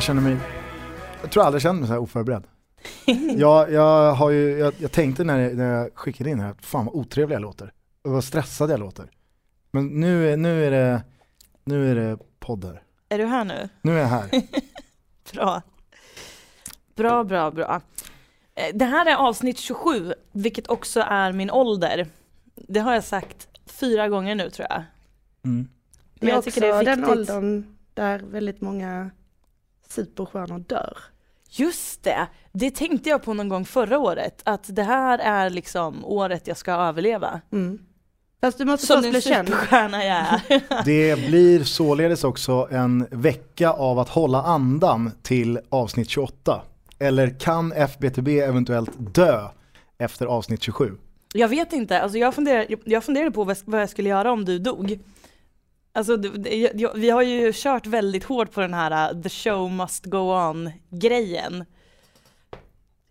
Jag känner mig, jag tror aldrig jag känt mig så här oförberedd. jag, jag, har ju, jag, jag tänkte när jag, när jag skickade in det här, fan vad otrevlig jag låter. Och vad stressad jag låter. Men nu, är- nu är det, nu är det podd här. Är du här nu? Nu är jag här. Bra. Bra, bra, bra. Eh, Det här är avsnitt 27, vilket också är min ålder. Det har jag sagt fyra gånger nu tror jag. Mm. Men jag också tycker det är den viktigt. åldern där väldigt många superstjärnor dör. Just det, det tänkte jag på någon gång förra året, att det här är liksom året jag ska överleva. Mm. Fast du måste Som först den bli känd. superstjärna jag är. Det blir således också en vecka av att hålla andan till avsnitt 28. Eller kan FBTB eventuellt dö efter avsnitt 27? Jag vet inte, alltså jag, funderar, jag funderade på vad jag skulle göra om du dog. Alltså, vi har ju kört väldigt hårt på den här uh, the show must go on grejen.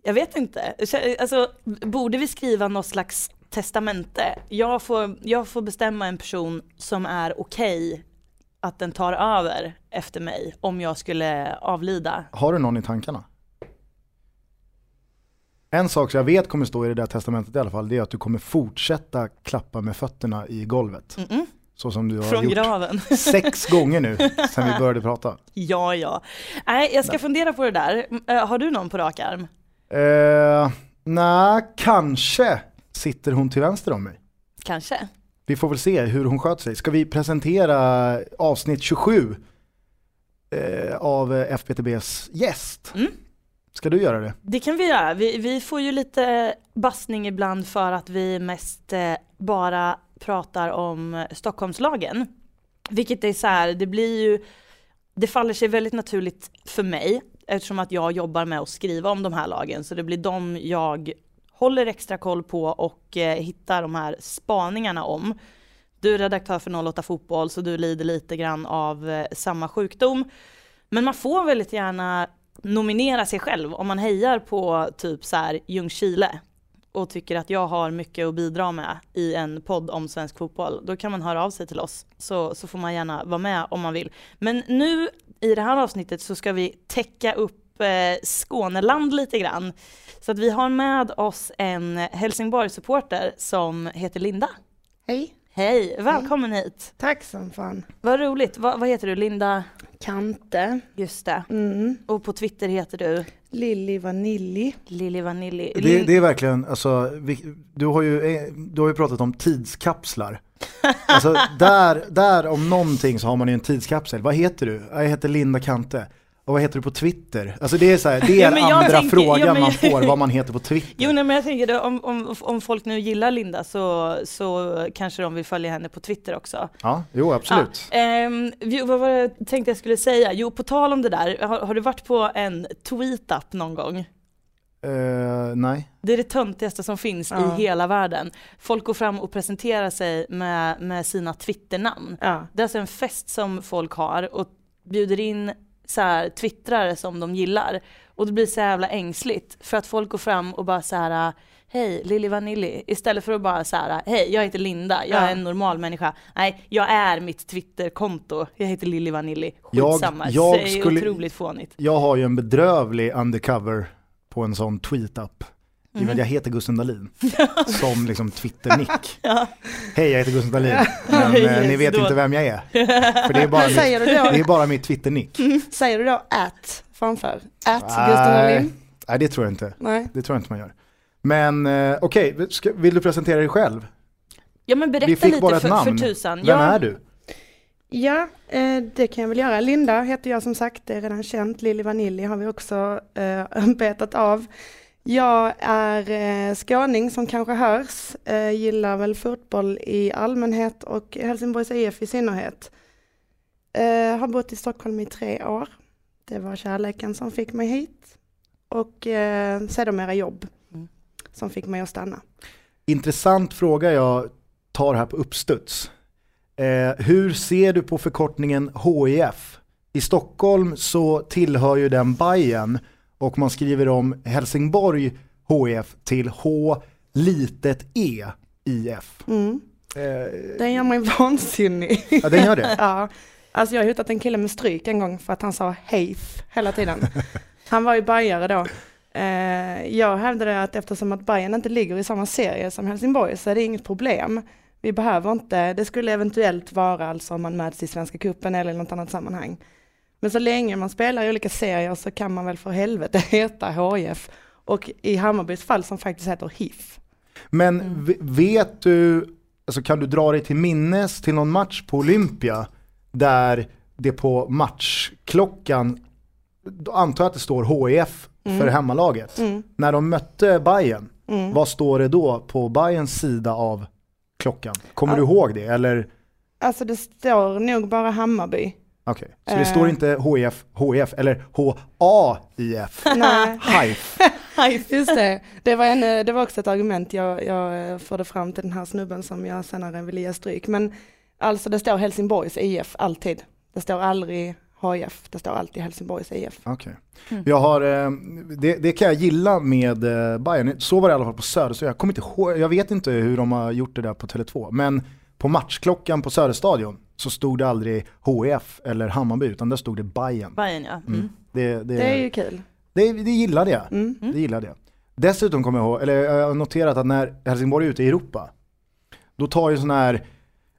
Jag vet inte, alltså borde vi skriva något slags testamente? Jag får, jag får bestämma en person som är okej att den tar över efter mig om jag skulle avlida. Har du någon i tankarna? En sak som jag vet kommer stå i det där testamentet i alla fall, det är att du kommer fortsätta klappa med fötterna i golvet. Mm-mm. Så som du har Från gjort graven. sex gånger nu sen vi började prata. Ja, ja. Nej, jag ska fundera på det där. Eh, Har du någon på rak arm? Eh, Nej, kanske sitter hon till vänster om mig. Kanske. Vi får väl se hur hon sköter sig. Ska vi presentera avsnitt 27 eh, av FBTBs gäst? Mm. Ska du göra det? Det kan vi göra. Vi, vi får ju lite bassning ibland för att vi mest bara pratar om Stockholmslagen. Vilket är så här, det blir ju, det faller sig väldigt naturligt för mig eftersom att jag jobbar med att skriva om de här lagen. Så det blir de jag håller extra koll på och eh, hittar de här spaningarna om. Du är redaktör för 08 Fotboll så du lider lite grann av eh, samma sjukdom. Men man får väldigt gärna nominera sig själv om man hejar på typ så här Ljungskile och tycker att jag har mycket att bidra med i en podd om svensk fotboll, då kan man höra av sig till oss så, så får man gärna vara med om man vill. Men nu i det här avsnittet så ska vi täcka upp eh, Skåneland lite grann. Så att vi har med oss en Helsingborg-supporter som heter Linda. Hej, Hej, välkommen hit. tack som fan. Vad roligt. Vad, vad heter du? Linda? Kante. Just det. Mm. Och på Twitter heter du Lilly Vanilli. Lili Vanilli. Det, det är verkligen, alltså, vi, du, har ju, eh, du har ju pratat om tidskapslar. Alltså där, där om någonting så har man ju en tidskapsel. Vad heter du? Jag heter Linda Kante. Och vad heter du på Twitter? Alltså det är så här, det är jag andra tänker- frågan ja, men- man får, vad man heter på Twitter. Jo nej, men jag tänker det, om, om, om folk nu gillar Linda så, så kanske de vill följa henne på Twitter också. Ja, jo absolut. Ja, vi- vad var det jag tänkte jag skulle säga? Jo, på tal om det där, har, har du varit på en tweet-up någon gång? Eh, nej. Det är det töntigaste som finns Ja. i hela världen. Folk går fram och presenterar sig med, med sina Twitternamn. Ja. Det är alltså en fest som folk har och bjuder in så här twittrare som de gillar. Och det blir så jävla ängsligt för att folk går fram och bara så här Hej, Lili Vanilli. Istället för att bara så här, hej, jag heter Linda, jag är Ja. en normal människa. Nej, jag är mitt Twitterkonto. Jag heter Lili Vanilli. Jag- Skitsamma, jag det är skulle- otroligt fånigt. Jag har ju en bedrövlig undercover på en sån tweet-up. Mhm. att jag heter Gusten Dahlin. som liksom Twitter-nick. Ja. Hej jag heter Gusten Dahlin. Men eh, ni vet Yes, då- inte vem jag är. För det är bara, mitt, det är bara mitt Twitter-nick. säger du då at framför? At Nej. Dahlin? Nej det tror jag inte. Nej. Det tror jag inte man gör. Men eh, okej, ska- vill du presentera dig själv? ja men berätta Vi fick lite bara ett för, namn. för tusan. Vem Ja, är du? Ja, eh, det kan jag väl göra. Linda heter jag som sagt, det är redan känt. Lili Vanilli har vi också betat av. Jag är eh, skåning som kanske hörs, eh, gillar väl fotboll i allmänhet och Helsingborgs IF i synnerhet. Eh, har bott i Stockholm i tre år. Det var kärleken som fick mig hit och eh, sedermera jobb Mm. som fick mig att stanna. Intressant fråga jag tar här på uppstuds. Eh, hur ser du på förkortningen HIF? I Stockholm så tillhör ju den Bayern och man skriver om Helsingborg HIF till H litet E IF. Mm. Eh, Den gör mig vansinnig. ja, den gör det. ja. Alltså jag har hotat en kille med stryk en gång för att han sa Heif hela tiden. Han var ju bajare då. Eh, jag hävdade att eftersom att Bayern inte ligger i samma serie som Helsingborg så är det inget problem. Vi behöver inte, det skulle eventuellt vara alltså om man möts i Svenska Cupen eller i något annat sammanhang. Men så länge man spelar i olika serier så kan man väl för helvete heta HIF och i Hammarbys fall som faktiskt heter HIF. Men Mm. vet du, alltså kan du dra dig till minnes till någon match på Olympia där det på matchklockan, då antar jag att det står HIF för hemmalaget. Mm, När de mötte Bayern, mm. vad står det då på Bayerns sida av klockan? Kommer du Ja. ihåg det? Eller, Alltså det står nog bara Hammarby. Okej. Så det Eh. står inte HIF, HIF eller H-A-I-F? Nej. HIF. Just det, det var, en, det var också ett argument jag, jag eh, förde fram till den här snubben som jag senare ville ge stryk. Men alltså det står Helsingborgs IF alltid. Det står aldrig HIF, det står alltid Helsingborgs IF. Okej. Mm. Jag har, eh, det, det kan jag gilla med eh, Bayern. Så var det i alla fall på Söder, så jag, kommer inte jag vet inte hur de har gjort det där på Tele2. Men på matchklockan på Söderstadion så stod det aldrig HIF eller Hammarby, utan där stod det Bayern. Bayern ja. Mm. Mm. Det, det, Det är ju kul. det, det gillade jag. Mm. Det gillade jag. Dessutom kommer jag ihåg, eller jag har noterat att när Helsingborg är ute i Europa, då tar ju sådana här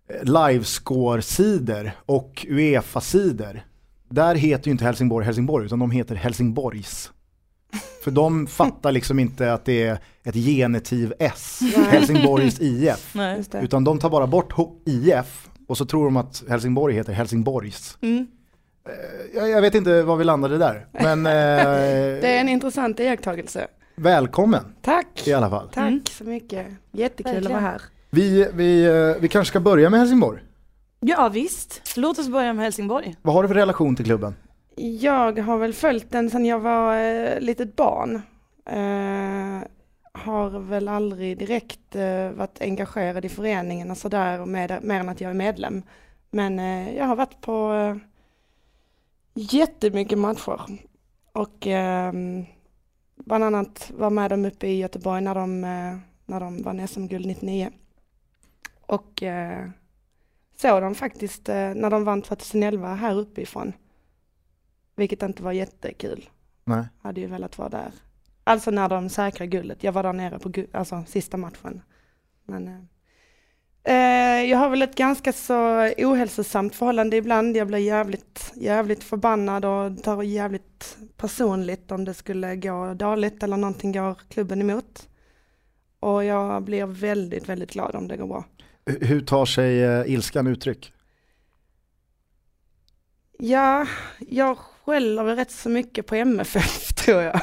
eh, livescore-sidor och Uefa-sidor, där heter ju inte Helsingborg Helsingborg, utan de heter Helsingborgs. För de fattar liksom inte att det är ett genitiv S, Nej. Helsingborgs IF. Nej. Utan de tar bara bort IF och så tror de att Helsingborg heter Helsingborgs. Mm. Jag, jag vet inte var vi landade där, men Det är eh, en intressant iakttagelse. välkommen Tack! i alla fall. Tack Mm. så mycket. Jättekul Verkligen. att vara här. Vi, vi, eh, vi kanske ska börja med Helsingborg. Ja visst, låt oss börja med Helsingborg. Vad har du för relation till klubben? Jag har väl följt den sedan jag var eh, litet barn. Eh, har väl aldrig direkt eh, varit engagerad i föreningen och sådär, med, mer än att jag är medlem. Men eh, jag har varit på eh, jättemycket matcher. Och eh, bland annat var med dem uppe i Göteborg när de, eh, när de vann SM-guld 99. Och eh, såg dem faktiskt eh, när de vann 2011 här uppifrån. Vilket inte var jättekul. Nej. Hade ju velat vara där. Alltså när de säkrade guldet. Jag var där nere på alltså, sista matchen. Men, eh, eh, jag har väl ett ganska så ohälsosamt förhållande ibland. Jag blir jävligt, jävligt förbannad och tar jävligt personligt om det skulle gå dåligt eller någonting går klubben emot. Och jag blir väldigt, väldigt glad om det går bra. Hur tar sig eh, ilskan uttryck? Ja, jag skäller rätt så mycket på MFF tror jag.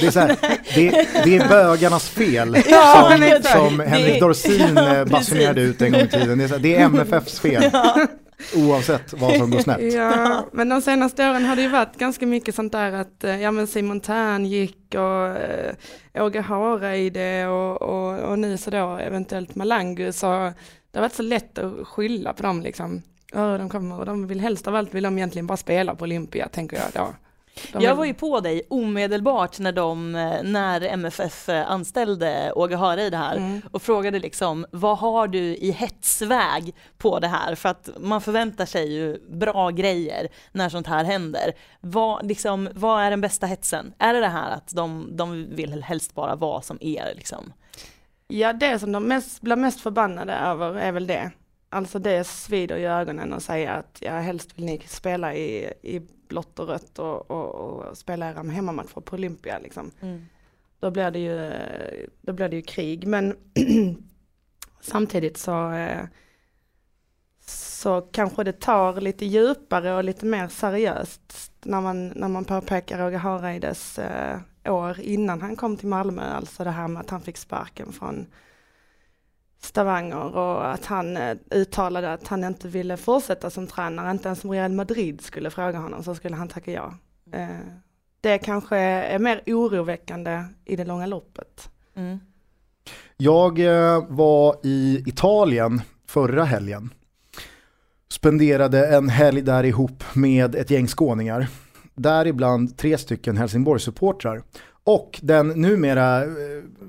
Det är, så här, det, det är bögarnas fel Ja, som, men som Henrik Dorsin ja, eh, basunerade ut en gång i tiden. Det är, här, det är MFFs fel oavsett vad som går snett. Ja, men de senaste åren har det ju varit ganska mycket sånt där att eh, ja, men Simon Tern gick och eh, Åge Hareide och, och, och nu så då eventuellt Malangu så det har varit så lätt att skylla på dem liksom. Ja, de kommer och de vill helst av allt vill de egentligen bara spela på Olympia tänker jag. De Jag var ju på dig omedelbart när, de, när MFF anställde Åge Hareide här Mm. och frågade liksom vad har du i hetsväg på det här? För att man förväntar sig ju bra grejer när sånt här händer. Vad, liksom, vad är den bästa hetsen? Är det det här att de, de vill helst bara vara som er liksom? Ja, det som de mest, blir mest förbannade över är väl det. Alltså det svider i ögonen och säga att ja, helst vill ni spela i, i blått och rött och, och, och spela era hemmamatcher på Olympia liksom. Då blir det ju, då blir det ju krig. Men samtidigt så, eh, så kanske det tar lite djupare och lite mer seriöst när man, när man påpekar Roger Hareides eh, år innan han kom till Malmö. Alltså det här med att han fick sparken från Stavanger och att han eh, uttalade att han inte ville fortsätta som tränare. Inte ens om Real Madrid skulle fråga honom så skulle han tacka ja. Eh, det kanske är mer oroväckande i det långa loppet. Mm. Jag eh, var i Italien förra helgen. Spenderade en helg där ihop med ett gäng skåningar. Däribland tre stycken Helsingborgssupportrar. Och den numera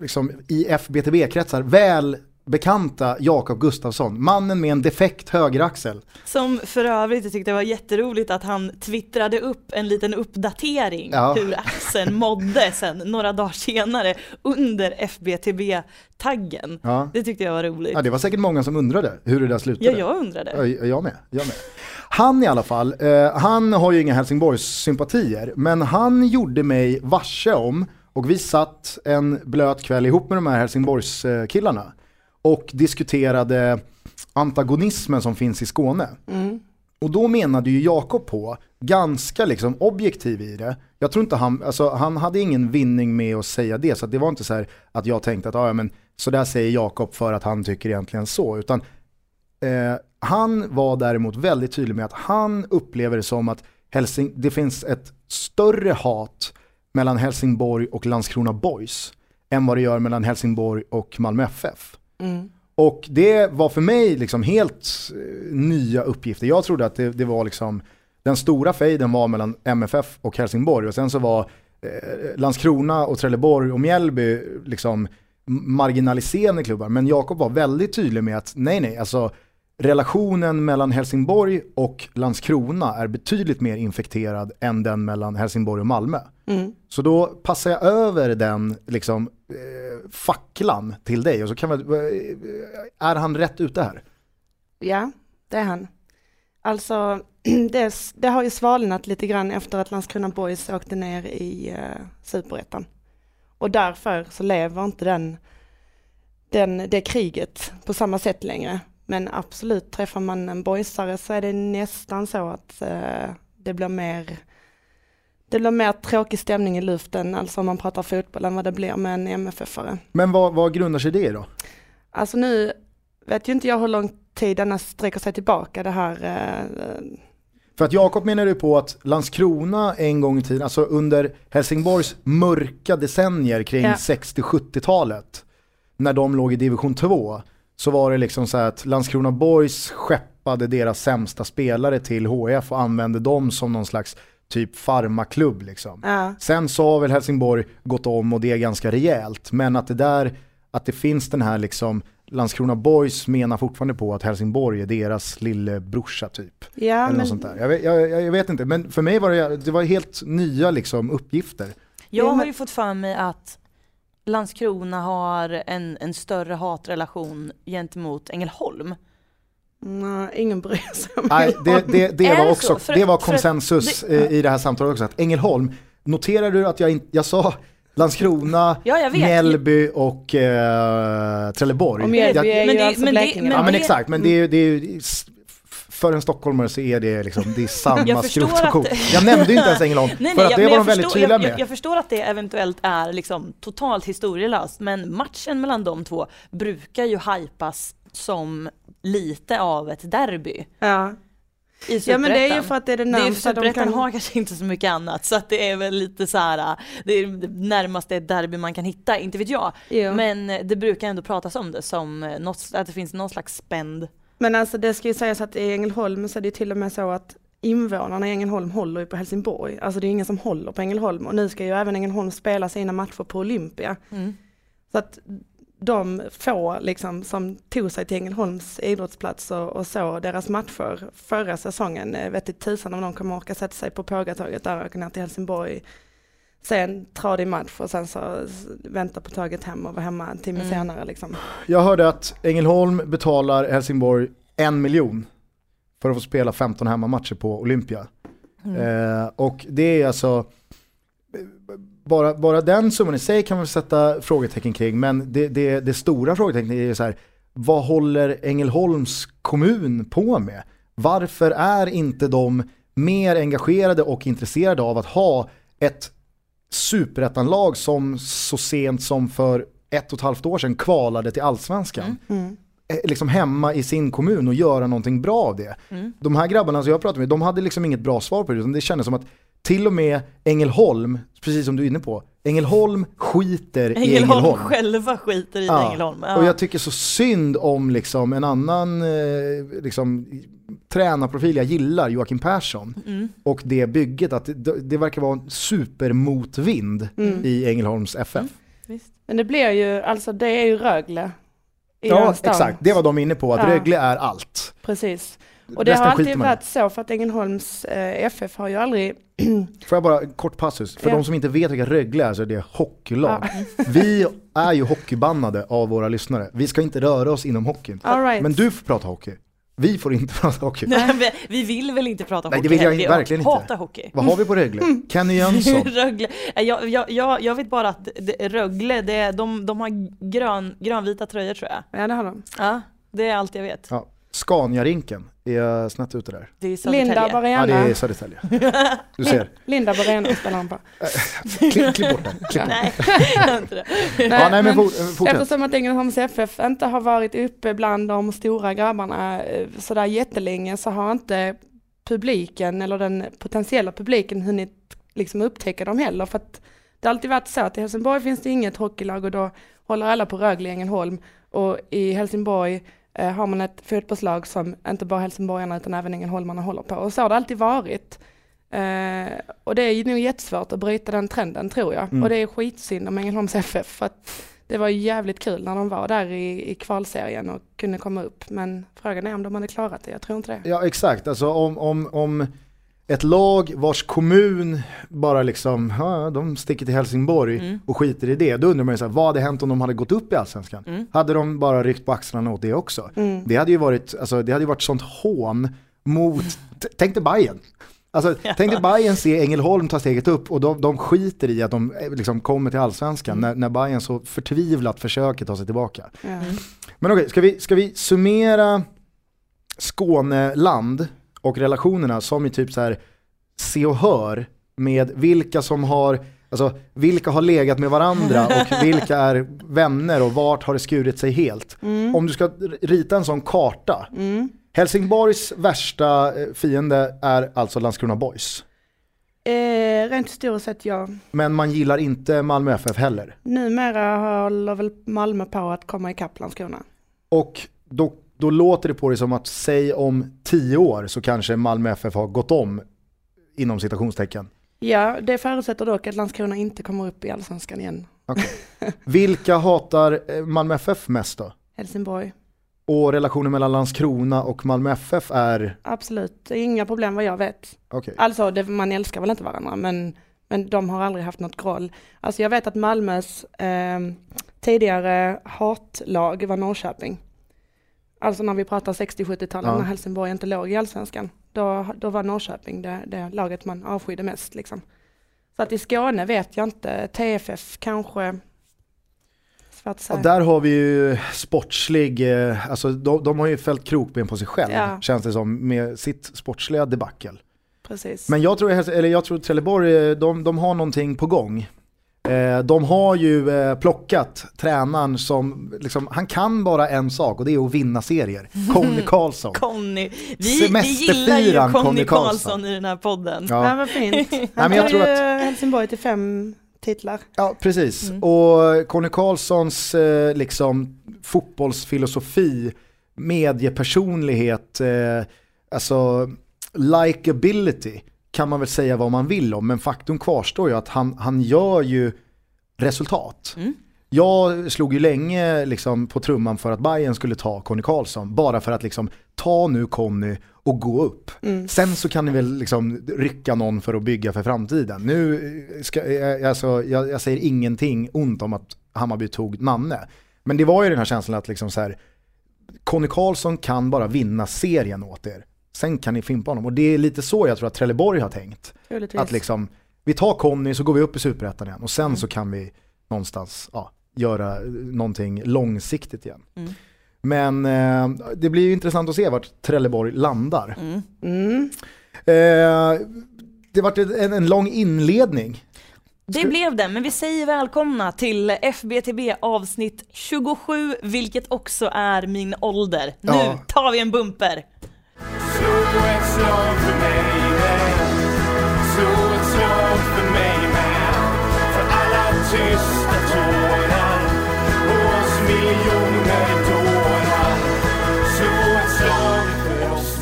liksom, i FBTB-kretsar väl bekanta Jakob Gustafsson, mannen med en defekt högeraxel. Som för övrigt jag tyckte det var jätteroligt att han twittrade upp en liten uppdatering Ja. hur axeln mådde sen några dagar senare under FBTB-taggen. Ja. Det tyckte jag var roligt. Ja, det var säkert många som undrade hur det där slutade. Ja, jag undrade. Ja, jag med. Jag med. Han i alla fall, eh, han har ju inga Helsingborgs sympatier, men han gjorde mig varse om, och vi satt en blöt kväll ihop med de här Helsingborgs eh, killarna och diskuterade antagonismen som finns i Skåne. Och då menade ju Jakob på, ganska liksom objektiv i det, jag tror inte han, alltså han hade ingen vinning med att säga det, så att det var inte så här att jag tänkte att ah, ja, men så där säger Jakob för att han tycker egentligen så, utan Eh, han var däremot väldigt tydlig med att han upplever det som att Helsing det finns ett större hat mellan Helsingborg och Landskrona Boys än vad det gör mellan Helsingborg och Malmö FF. Och det var för mig liksom helt eh, nya uppgifter. Jag trodde att det, det var liksom, den stora fejden var mellan MFF och Helsingborg och sen så var eh, Landskrona och Trelleborg och Mjällby liksom marginaliserande klubbar. Men Jakob var väldigt tydlig med att nej nej, alltså relationen mellan Helsingborg och Landskrona är betydligt mer infekterad än den mellan Helsingborg och Malmö. Så då passar jag över den liksom, eh, facklan till dig och så kan vi, eh, är han rätt ute här? Ja, det är han. Alltså, det, det har ju svalnat lite grann efter att Landskrona Boys åkte ner i uh, Superettan. Och därför så lever inte den, den, det kriget på samma sätt längre. Men absolut, träffar man en boysare så är det nästan så att eh, det blir mer det blir mer tråkig stämning i luften, alltså om man pratar fotboll, än vad det blir med en MFF-are. Men vad, vad grundar sig det då? Alltså nu vet ju inte jag hur lång tid denna sträcker sig tillbaka det här. Eh, För att Jakob menar ju på att Landskrona en gång i tiden, alltså under Helsingborgs mörka decennier kring Ja. 60-70-talet, när de låg i division 2, så var det liksom så här att Landskrona Boys skeppade deras sämsta spelare till HF och använde dem som någon slags typ farmaklubb liksom. ja. Sen så har väl Helsingborg gått om och det är ganska rejält, men att det där, att det finns den här liksom, Landskrona Boys menar fortfarande på att Helsingborg är deras lillebrorsa typ. Ja, Eller men, något sånt där. Jag vet, jag, jag vet inte, men för mig var det, det var helt nya liksom, uppgifter. Jag har ju fått för mig att Landskrona har en, en större hatrelation gentemot Ängelholm. Nej, ingen bryr sig om Nej, det, det, det, var det också, så? För- det var för- konsensus det- eh, i det här samtalet också, att Ängelholm, noterar du att jag, in, jag sa Landskrona, Ja. Mjällby och eh, Trelleborg. Och Mjällby är Men ju det- alltså men det- Blekinge. Ja men det- exakt, men det är ju, det är ju för en stockholmare så är det liksom, det är samma Jag förstår skrot och kok. att- Jag nämnde ju inte ens Ängelholm, Nej, för nej, att jag, det var de väldigt förstår, tydliga med. jag, jag förstår att det eventuellt är liksom totalt historielöst, men matchen mellan de två brukar ju hypas som lite av ett derby Ja. i ja, men det är ju för att det är det det är närmsta de kan... har kanske inte så mycket annat så att det är väl lite så här. det är det närmaste ett derby man kan hitta, inte vet jag. Jo. Men det brukar ändå pratas om det som något, att det finns någon slags spänd. Men alltså det ska ju sägas att i Ängelholm så är det till och med så att invånarna i Ängelholm håller ju på Helsingborg. Alltså det är ingen som håller på Ängelholm och nu ska ju även Ängelholm spela sina matcher på Olympia. Mm. Så att de få liksom som tog sig till Ängelholms idrottsplats och, och så deras matcher förra säsongen, eh, vet inte tusan om de kommer orka sätta sig på Pågatåget där och åka ner till Helsingborg. Sen tradig match och sen så vänta på tåget hem och vara hemma en timme Mm. senare liksom. Jag hörde att Ängelholm betalar Helsingborg en miljon för att få spela 15 hemmamatcher på Olympia. Mm. Eh, och det är alltså, bara, bara den summan i sig kan man sätta frågetecken kring, men det, det, det stora frågetecknet är så här, vad håller Ängelholms kommun på med? Varför är inte de mer engagerade och intresserade av att ha ett superettanlag som så sent som för ett och ett halvt år sedan kvalade till allsvenskan? Mm. eh, liksom hemma i sin kommun och göra någonting bra av det. Mm. De här grabbarna som jag pratade med, de hade liksom inget bra svar på det, utan det kändes som att till och med Ängelholm, precis som du är inne på, Ängelholm skiter i Ängelholm själva skiter i Ja. Ängelholm. Ja. Och jag tycker så synd om liksom en annan eh, liksom, tränarprofil jag gillar, Joakim Persson, Mm. och det bygget, att det, det verkar vara en supermotvind Mm. i Ängelholms FF. Mm. Visst. Men det blir ju, alltså det är ju Rögle i Ja, exakt. Det var de inne på, att Ja. Rögle är allt. Precis. Och det har alltid varit så för att Ängelholms eh, FF har ju aldrig... Får jag bara, kort passus, för Ja. de som inte vet vilka Rögle är så är det hockeylag. Vi är ju hockeybannade av våra lyssnare. Vi ska inte röra oss inom hockeyn. All right. Men du får prata hockey. Vi får inte prata hockey. Vi- vi vill väl inte prata Nej, hockey det vill jag heller. verkligen inte. hatar hockey. Vad har vi på Rögle? Kenny Jönsson. Rögle. Nej, Jag, jag, jag, jag vet bara att det, Rögle, det, de, de har grön, grönvita tröjor tror jag. Ja det har de. Ja, det är allt jag vet. Ja. Scania-rinken, är jag snett ute där? Det är Södertälje. Linda Ja, Barena. det är Södertälje. Du ser. Linda Barena spelar han på. Klipp, klipp bort den. Klipp. Nej, inte det. Ja, nej men men- fortsätt. Eftersom att Ängelholms FF inte har varit uppe bland de stora grabbarna eh, sådär jättelänge så har inte publiken eller den potentiella publiken hunnit liksom upptäcka dem heller. För att det har alltid varit så att i Helsingborg finns det inget hockeylag och då håller alla på Rögle i Ängelholm. Och i Helsingborg eh, har man ett fotbollslag som inte bara helsingborgarna utan även ängelholmarna håller på. Och så har det alltid varit. Eh, och det är ju nog jättesvårt att bryta den trenden tror jag. Mm. Och det är skitsynd om Ängelholms FF för att det var jävligt kul när de var där i, i kvalserien och kunde komma upp. Men frågan är om de hade klarat det, jag tror inte det. Ja exakt, alltså om, om, om ett lag vars kommun bara liksom, ja, de sticker till Helsingborg Mm. och skiter i det. Då undrar man ju så här, vad hade hänt om de hade gått upp i Allsvenskan? Mm. Hade de bara ryckt på axlarna åt det också? Mm. Det hade ju varit, alltså, det hade ju varit sånt hån mot, tänk dig Bayern. Alltså, tänk dig Bayern se Ängelholm ta steget upp och de, de skiter i att de eh, liksom kommer till allsvenskan när, när Bayern så förtvivlat försöker ta sig tillbaka. Ja. Men okej, ska, vi, ska vi summera Skåneland och relationerna som i typ så här se och hör med vilka som har, alltså vilka har legat med varandra och vilka är vänner och vart har det skurit sig helt. Mm. Om du ska rita en sån karta, Mm. Helsingborgs värsta eh, fiende är alltså Landskrona Boys. Eh, rent historiskt sett ja. Men man gillar inte Malmö FF heller. Numera håller väl Malmö på att komma ikapp Landskrona. Och då, då låter det på det som att säg om tio år så kanske Malmö FF har gått om inom citationstecken. Ja, det förutsätter dock att Landskrona inte kommer upp i Allsvenskan igen. Vilka hatar eh, Malmö FF mest då? Helsingborg. Och relationen mellan Landskrona och Malmö FF är, Absolut, inga problem vad jag vet. okej. Alltså det, man älskar väl inte varandra men, men de har aldrig haft något groll. Alltså jag vet att Malmös eh, tidigare hatlag var Norrköping. Alltså när vi pratar 60-70-talet Ja. när Helsingborg inte låg i allsvenskan. Då, då var Norrköping det, det laget man avskydde mest liksom. Så att i Skåne vet jag inte, TFF kanske. Och där har vi ju sportslig, eh, alltså de, de har ju fällt krokben på sig själv, Ja. känns det som, med sitt sportsliga debacle. Precis. Men jag tror, eller jag tror Trelleborg, eh, de, de har någonting på gång. Eh, de har ju eh, plockat tränaren som, liksom, han kan bara en sak och det är att vinna serier. Conny Karlsson. Conny. Vi, vi gillar ju Conny Conny Karlsson. I den här podden. Ja, Ja, vad fint. men Han jag tror ju att- Helsingborg till fem titlar. ja precis. Mm. Och Conny Karlssons eh, liksom, fotbollsfilosofi, mediepersonlighet, eh, alltså likability kan man väl säga vad man vill om, men faktum kvarstår ju att han, han gör ju resultat. Mm. Jag slog ju länge liksom på trumman för att Bayern skulle ta Conny Karlsson, bara för att liksom ta nu Conny och gå upp. Mm. Sen så kan ni väl liksom rycka någon för att bygga för framtiden. Nu ska, jag, alltså, jag, jag säger ingenting ont om att Hammarby tog Nanne. Men det var ju den här känslan att liksom så här, Conny Karlsson kan bara vinna serien åt er. Sen kan ni fimpa honom. Och det är lite så jag tror att Trelleborg har tänkt. Troligtvis. Att liksom, vi tar Conny så går vi upp i Superettan igen och sen så kan vi någonstans ja, göra någonting långsiktigt igen. Mm. Men eh, det blir ju intressant att se vart Trelleborg landar. Mm. Mm. Eh, det vart en, en lång inledning. Det blev det, men vi säger välkomna till FBTB avsnitt 27, vilket också är min ålder. Nu Ja. tar vi en bumper! Ett slag för mig Slå ett slag för mig För alla tysta tårar Och oss miljoner dårar Slå ett slag för oss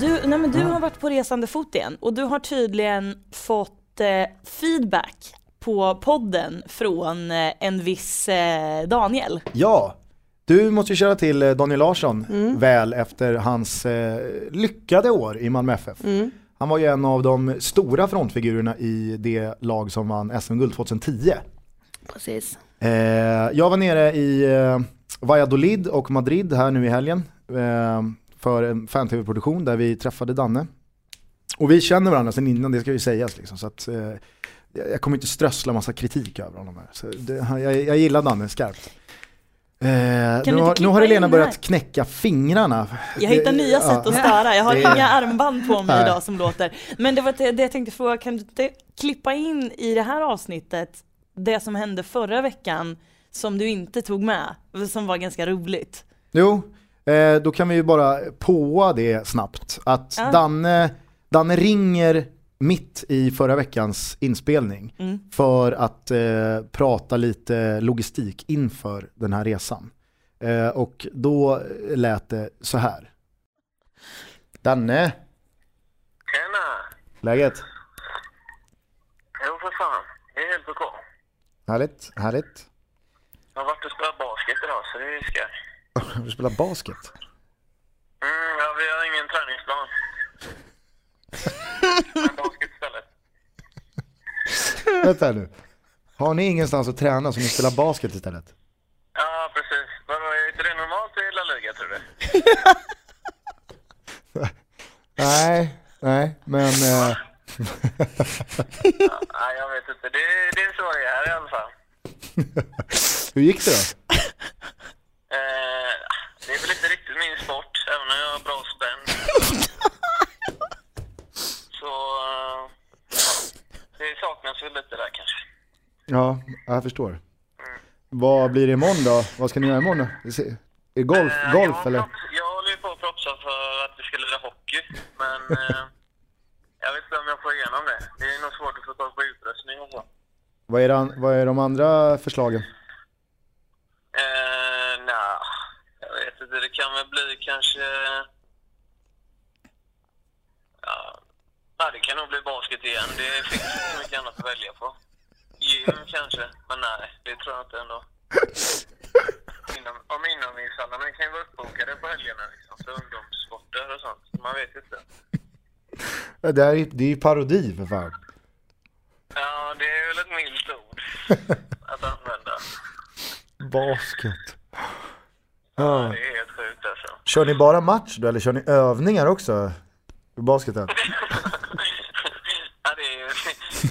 Du, nej men du har varit på resande fot igen och du har tydligen fått eh, feedback på podden från eh, en viss eh, Daniel. Ja, du måste ju köra till eh, Daniel Larsson väl efter hans eh, lyckade år i Malmö FF. Han var ju en av de stora frontfigurerna i det lag som vann SM-guld 2010. Precis. Eh, jag var nere i eh, Valladolid och Madrid här nu i helgen eh, för en fan-tv-produktion där vi träffade Danne. Och vi känner varandra sedan innan, det ska ju sägas liksom. Så att, eh, jag kommer inte strössla massa kritik över honom här. Så det, jag, jag gillar Danne skarpt. Eh, nu, har, nu har Helena börjat knäcka fingrarna. Jag hittar nya sätt att störa, jag har Det- inga armband på mig idag som låter. Men det var det det jag tänkte fråga, kan du inte klippa in i det här avsnittet det som hände förra veckan som du inte tog med, som var ganska roligt? Jo, eh, då kan vi ju bara påa det snabbt. Att Ja. Danne, Danne ringer mitt i förra veckans inspelning Mm. för att eh, prata lite logistik inför den här resan. Eh, och då lät det så här. Danne, Tjena! läget? Jo för fan, det är helt okej. Härligt, härligt. Jag har varit och spelat basket idag så det är skoj. Du spelar basket. Mm, ja, vi har ingen träningsplan. Vänta nu. Har ni ingenstans att träna så ni spelar basket istället? Ja, precis. Vadå, är inte det normalt i La Liga tror du? Nej, nej, men... Eh, Ja, nej, jag vet inte. Det, det är så det är i alla fall. hur gick det då? Eh, det är väl inte riktigt min sport, även om jag har bra spänn. Så, eh, ja, det saknas väl lite där kanske. Ja, jag förstår. Vad blir det imorgon då? Vad ska ni göra imorgon då? Är golf, Eh, golf jag, eller? props- Jag håller ju på att propsa för att vi ska lira hockey, men eh, jag vet inte om jag får igenom det. Det är nog svårt att få tag på utrustning och så. Vad är, det, vad är de andra förslagen? Eh, nah, jag vet inte. Det kan väl bli kanske... Ja, nej, det kan nog bli basket igen. Det finns inte så mycket annat att välja på. Gym kanske, men nej, det tror jag inte ändå. Inom, om inomhushallarna kan ju vara uppbokade på helgerna liksom, för ungdomssporter och sånt. Man vet inte. Det, här är, det är ju parodi för fan. Ja, det är väl ett milt ord att använda. Basket. Ja. Ja. Det är helt sjukt alltså. Kör ni bara match då eller kör ni övningar också? I basketen? ja, det är ju...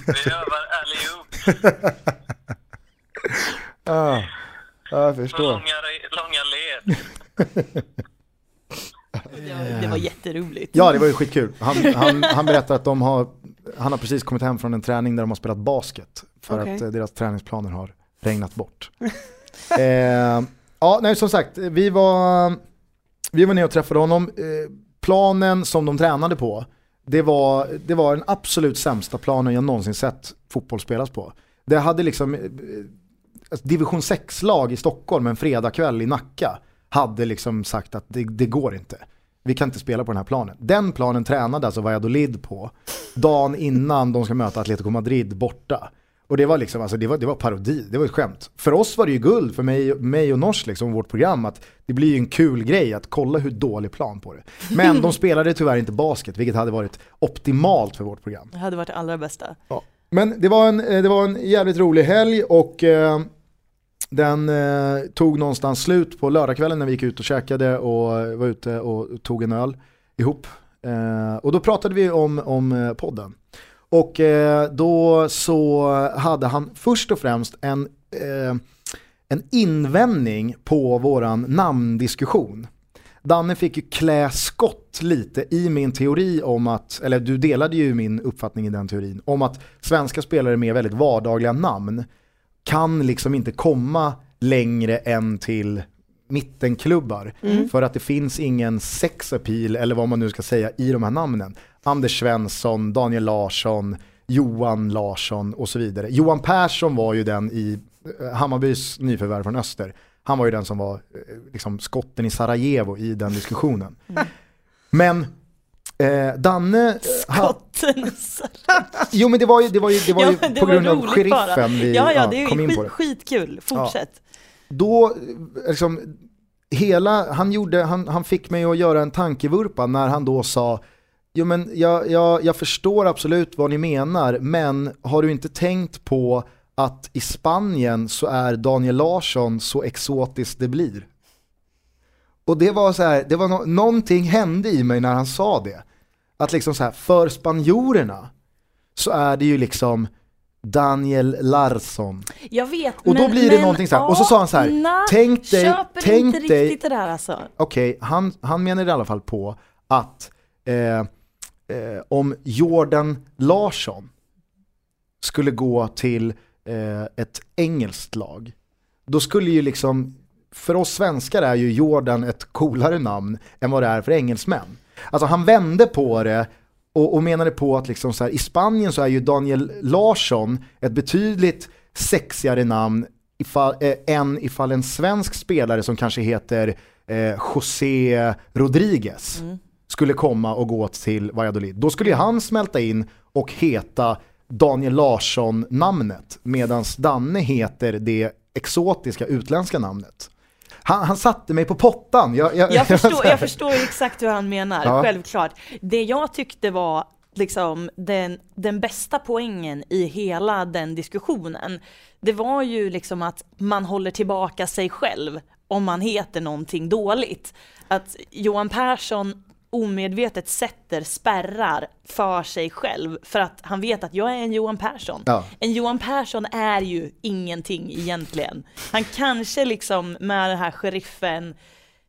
Vi övar ja jag förstår. långa, långa led. Det var jätteroligt. Ja det var ju skitkul. Han, han, han berättar att de har, han har precis kommit hem från en träning där de har spelat basket. För Okej. att deras träningsplaner har regnat bort. eh, ja, nej som sagt, vi var, vi var nere och träffade honom. Eh, planen som de tränade på, det var, det var den absolut sämsta planen jag någonsin sett fotboll spelas på. Det hade liksom, ett division 6-lag i Stockholm en fredagkväll i Nacka hade liksom sagt att det, det går inte. Vi kan inte spela på den här planen. Den planen tränade alltså Valladolid på dagen innan de ska möta Atletico Madrid borta. Och det var liksom, alltså det var, det var parodi, det var ett skämt. För oss var det ju guld, för mig, mig och Nors liksom, vårt program, att det blir ju en kul grej att kolla hur dålig plan på det. Men de spelade tyvärr inte basket, vilket hade varit optimalt för vårt program. Det hade varit det allra bästa. Ja. Men det var, en, eh, det var en jävligt rolig helg och eh, den eh, tog någonstans slut på lördagskvällen när vi gick ut och käkade och var ute och tog en öl ihop. Eh, och då pratade vi om, om eh, podden. Och eh, då så hade han först och främst en, eh, en invändning på våran namndiskussion. Danne fick ju klä skott lite i min teori om att, eller du delade ju min uppfattning i den teorin, om att svenska spelare med väldigt vardagliga namn kan liksom inte komma längre än till mittenklubbar. För att det finns ingen sexappeal, eller vad man nu ska säga, i de här namnen. Anders Svensson, Daniel Larsson, Johan Larsson och så vidare. Johan Persson var ju den i eh, Hammarbys nyförvärv från Öster. Han var ju den som var eh, liksom, skotten i Sarajevo i den diskussionen. Men eh, Danne... eh, ha- vatten. Så- Jo men det var ju, det var ju, det var Ja, ju men det på var grund av sheriffen bara. vi Ja, ja, det är kom in på skit, det. skitkul. Fortsätt. Då, eh, liksom, hela, han, gjorde, han, han fick mig att göra en tankevurpa när han då sa Jo men jag, jag, jag förstår absolut vad ni menar, men har du inte tänkt på att i Spanien så är Daniel Larsson så exotiskt det blir? Och det var så här, det var no någonting hände i mig när han sa det. Att liksom så här, för spanjorerna så är det ju liksom Daniel Larsson. Jag vet, Och då blir det någonting så här, och så sa han så här, na, tänk dig- tänk inte dig- alltså. Okej, han, han menade i alla fall på att eh, eh, om Jordan Larsson skulle gå till eh, ett engelskt lag, då skulle ju liksom, för oss svenskar är ju Jordan ett coolare namn än vad det är för engelsmän. Alltså han vände på det och, och menade på att liksom så här, i Spanien så är ju Daniel Larsson ett betydligt sexigare namn ifall, eh, än ifall en svensk spelare som kanske heter eh, José Rodriguez mm skulle komma och gå till Valladolid. Då skulle ju han smälta in och heta Daniel Larsson-namnet medan Danne heter det exotiska utländska namnet. Han, han satte mig på pottan. Jag, jag, Jag förstår, jag förstår exakt hur han menar, Ja. självklart. Det jag tyckte var liksom den, den bästa poängen i hela den diskussionen, det var ju liksom att man håller tillbaka sig själv om man heter någonting dåligt. Att Johan Persson omedvetet sätter spärrar för sig själv för att han vet att jag är en Johan Persson. Ja. En Johan Persson är ju ingenting egentligen. Han kanske liksom med den här sheriffen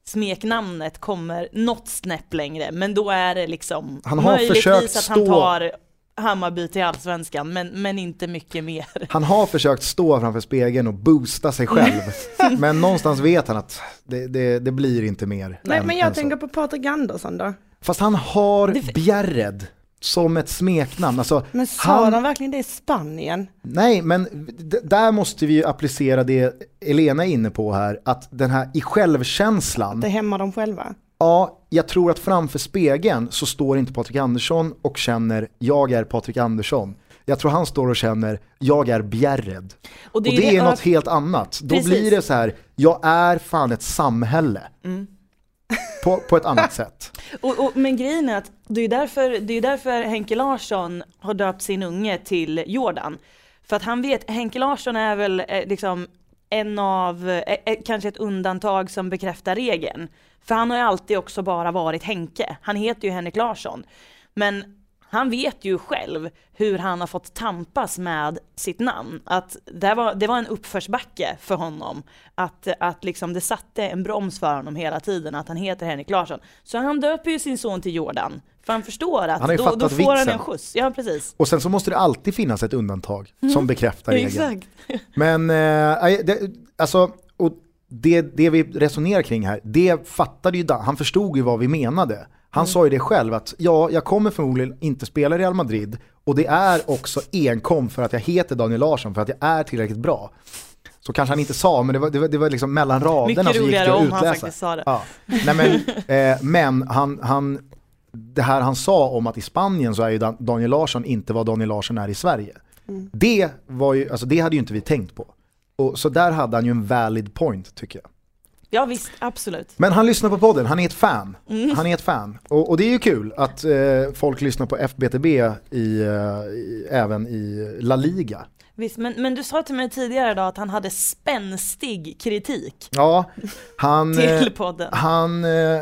smeknamnet kommer något snäpp längre, men då är det liksom Han har möjligtvis försökt att han tar Hammarby till allsvenskan, men, men inte mycket mer. Han har försökt stå framför spegeln och boosta sig själv. men någonstans vet han att det, det, det blir inte mer. Nej, än- men jag så. tänker på Patrik Andersson då. Fast han har Bjärred som ett smeknamn. Alltså, Men sa han, de verkligen det i Spanien? Nej, men där måste vi ju applicera det Elena är inne på här, att den här i självkänslan, Det hämmar dem själva? Ja, jag tror att framför spegeln så står inte Patrik Andersson och känner jag är Patrik Andersson. Jag tror han står och känner jag är Bjärred. Och det, är, ja, något helt annat. Då Precis. blir det så här, jag är fan ett samhälle. Mm. På, på ett annat sätt. Och, och, men grejen är att det är därför, det är därför Henke Larsson har döpt sin unge till Jordan. För att han vet, Henke Larsson är väl eh, liksom en av, eh, eh, kanske ett undantag som bekräftar regeln. För han har ju alltid också bara varit Henke. Han heter ju Henrik Larsson. Men han vet ju själv hur han har fått tampas med sitt namn. Att det var, det var en uppförsbacke för honom. Att, att liksom det satte en broms för honom hela tiden, att han heter Henrik Larsson. Så han döper ju sin son till Jordan. För han förstår att Han då, då får han en skjuts. Ja, precis. Och sen så måste det alltid finnas ett undantag som bekräftar regeln. Exakt. Men eh, det, alltså, och det, det vi resonerar kring här, det fattade ju Dan, han förstod ju vad vi menade. Han sa ju det själv att ja, jag kommer förmodligen inte spela i Real Madrid och det är också enkom för att jag heter Daniel Larsson, för att jag är tillräckligt bra. Så kanske han inte sa, men det var, det var, det var liksom mellan raderna Mycket så gick roligare det att om han utläsa. faktiskt sa det. Ja. Nej, men eh, men han, han, det här han sa om att i Spanien så är ju Dan- Daniel Larsson inte vad Daniel Larsson är i Sverige. Det, var ju, alltså det hade ju inte vi tänkt på. Och, så där hade han ju en valid point tycker jag. Ja visst, absolut. Men han lyssnar på podden, han är ett fan. Han är ett fan. Och, och det är ju kul att eh, folk lyssnar på FBTB i, eh, i, även i La Liga. visst men, men du sa till mig tidigare idag att han hade spänstig kritik Ja, han... eh, till podden. Han, eh,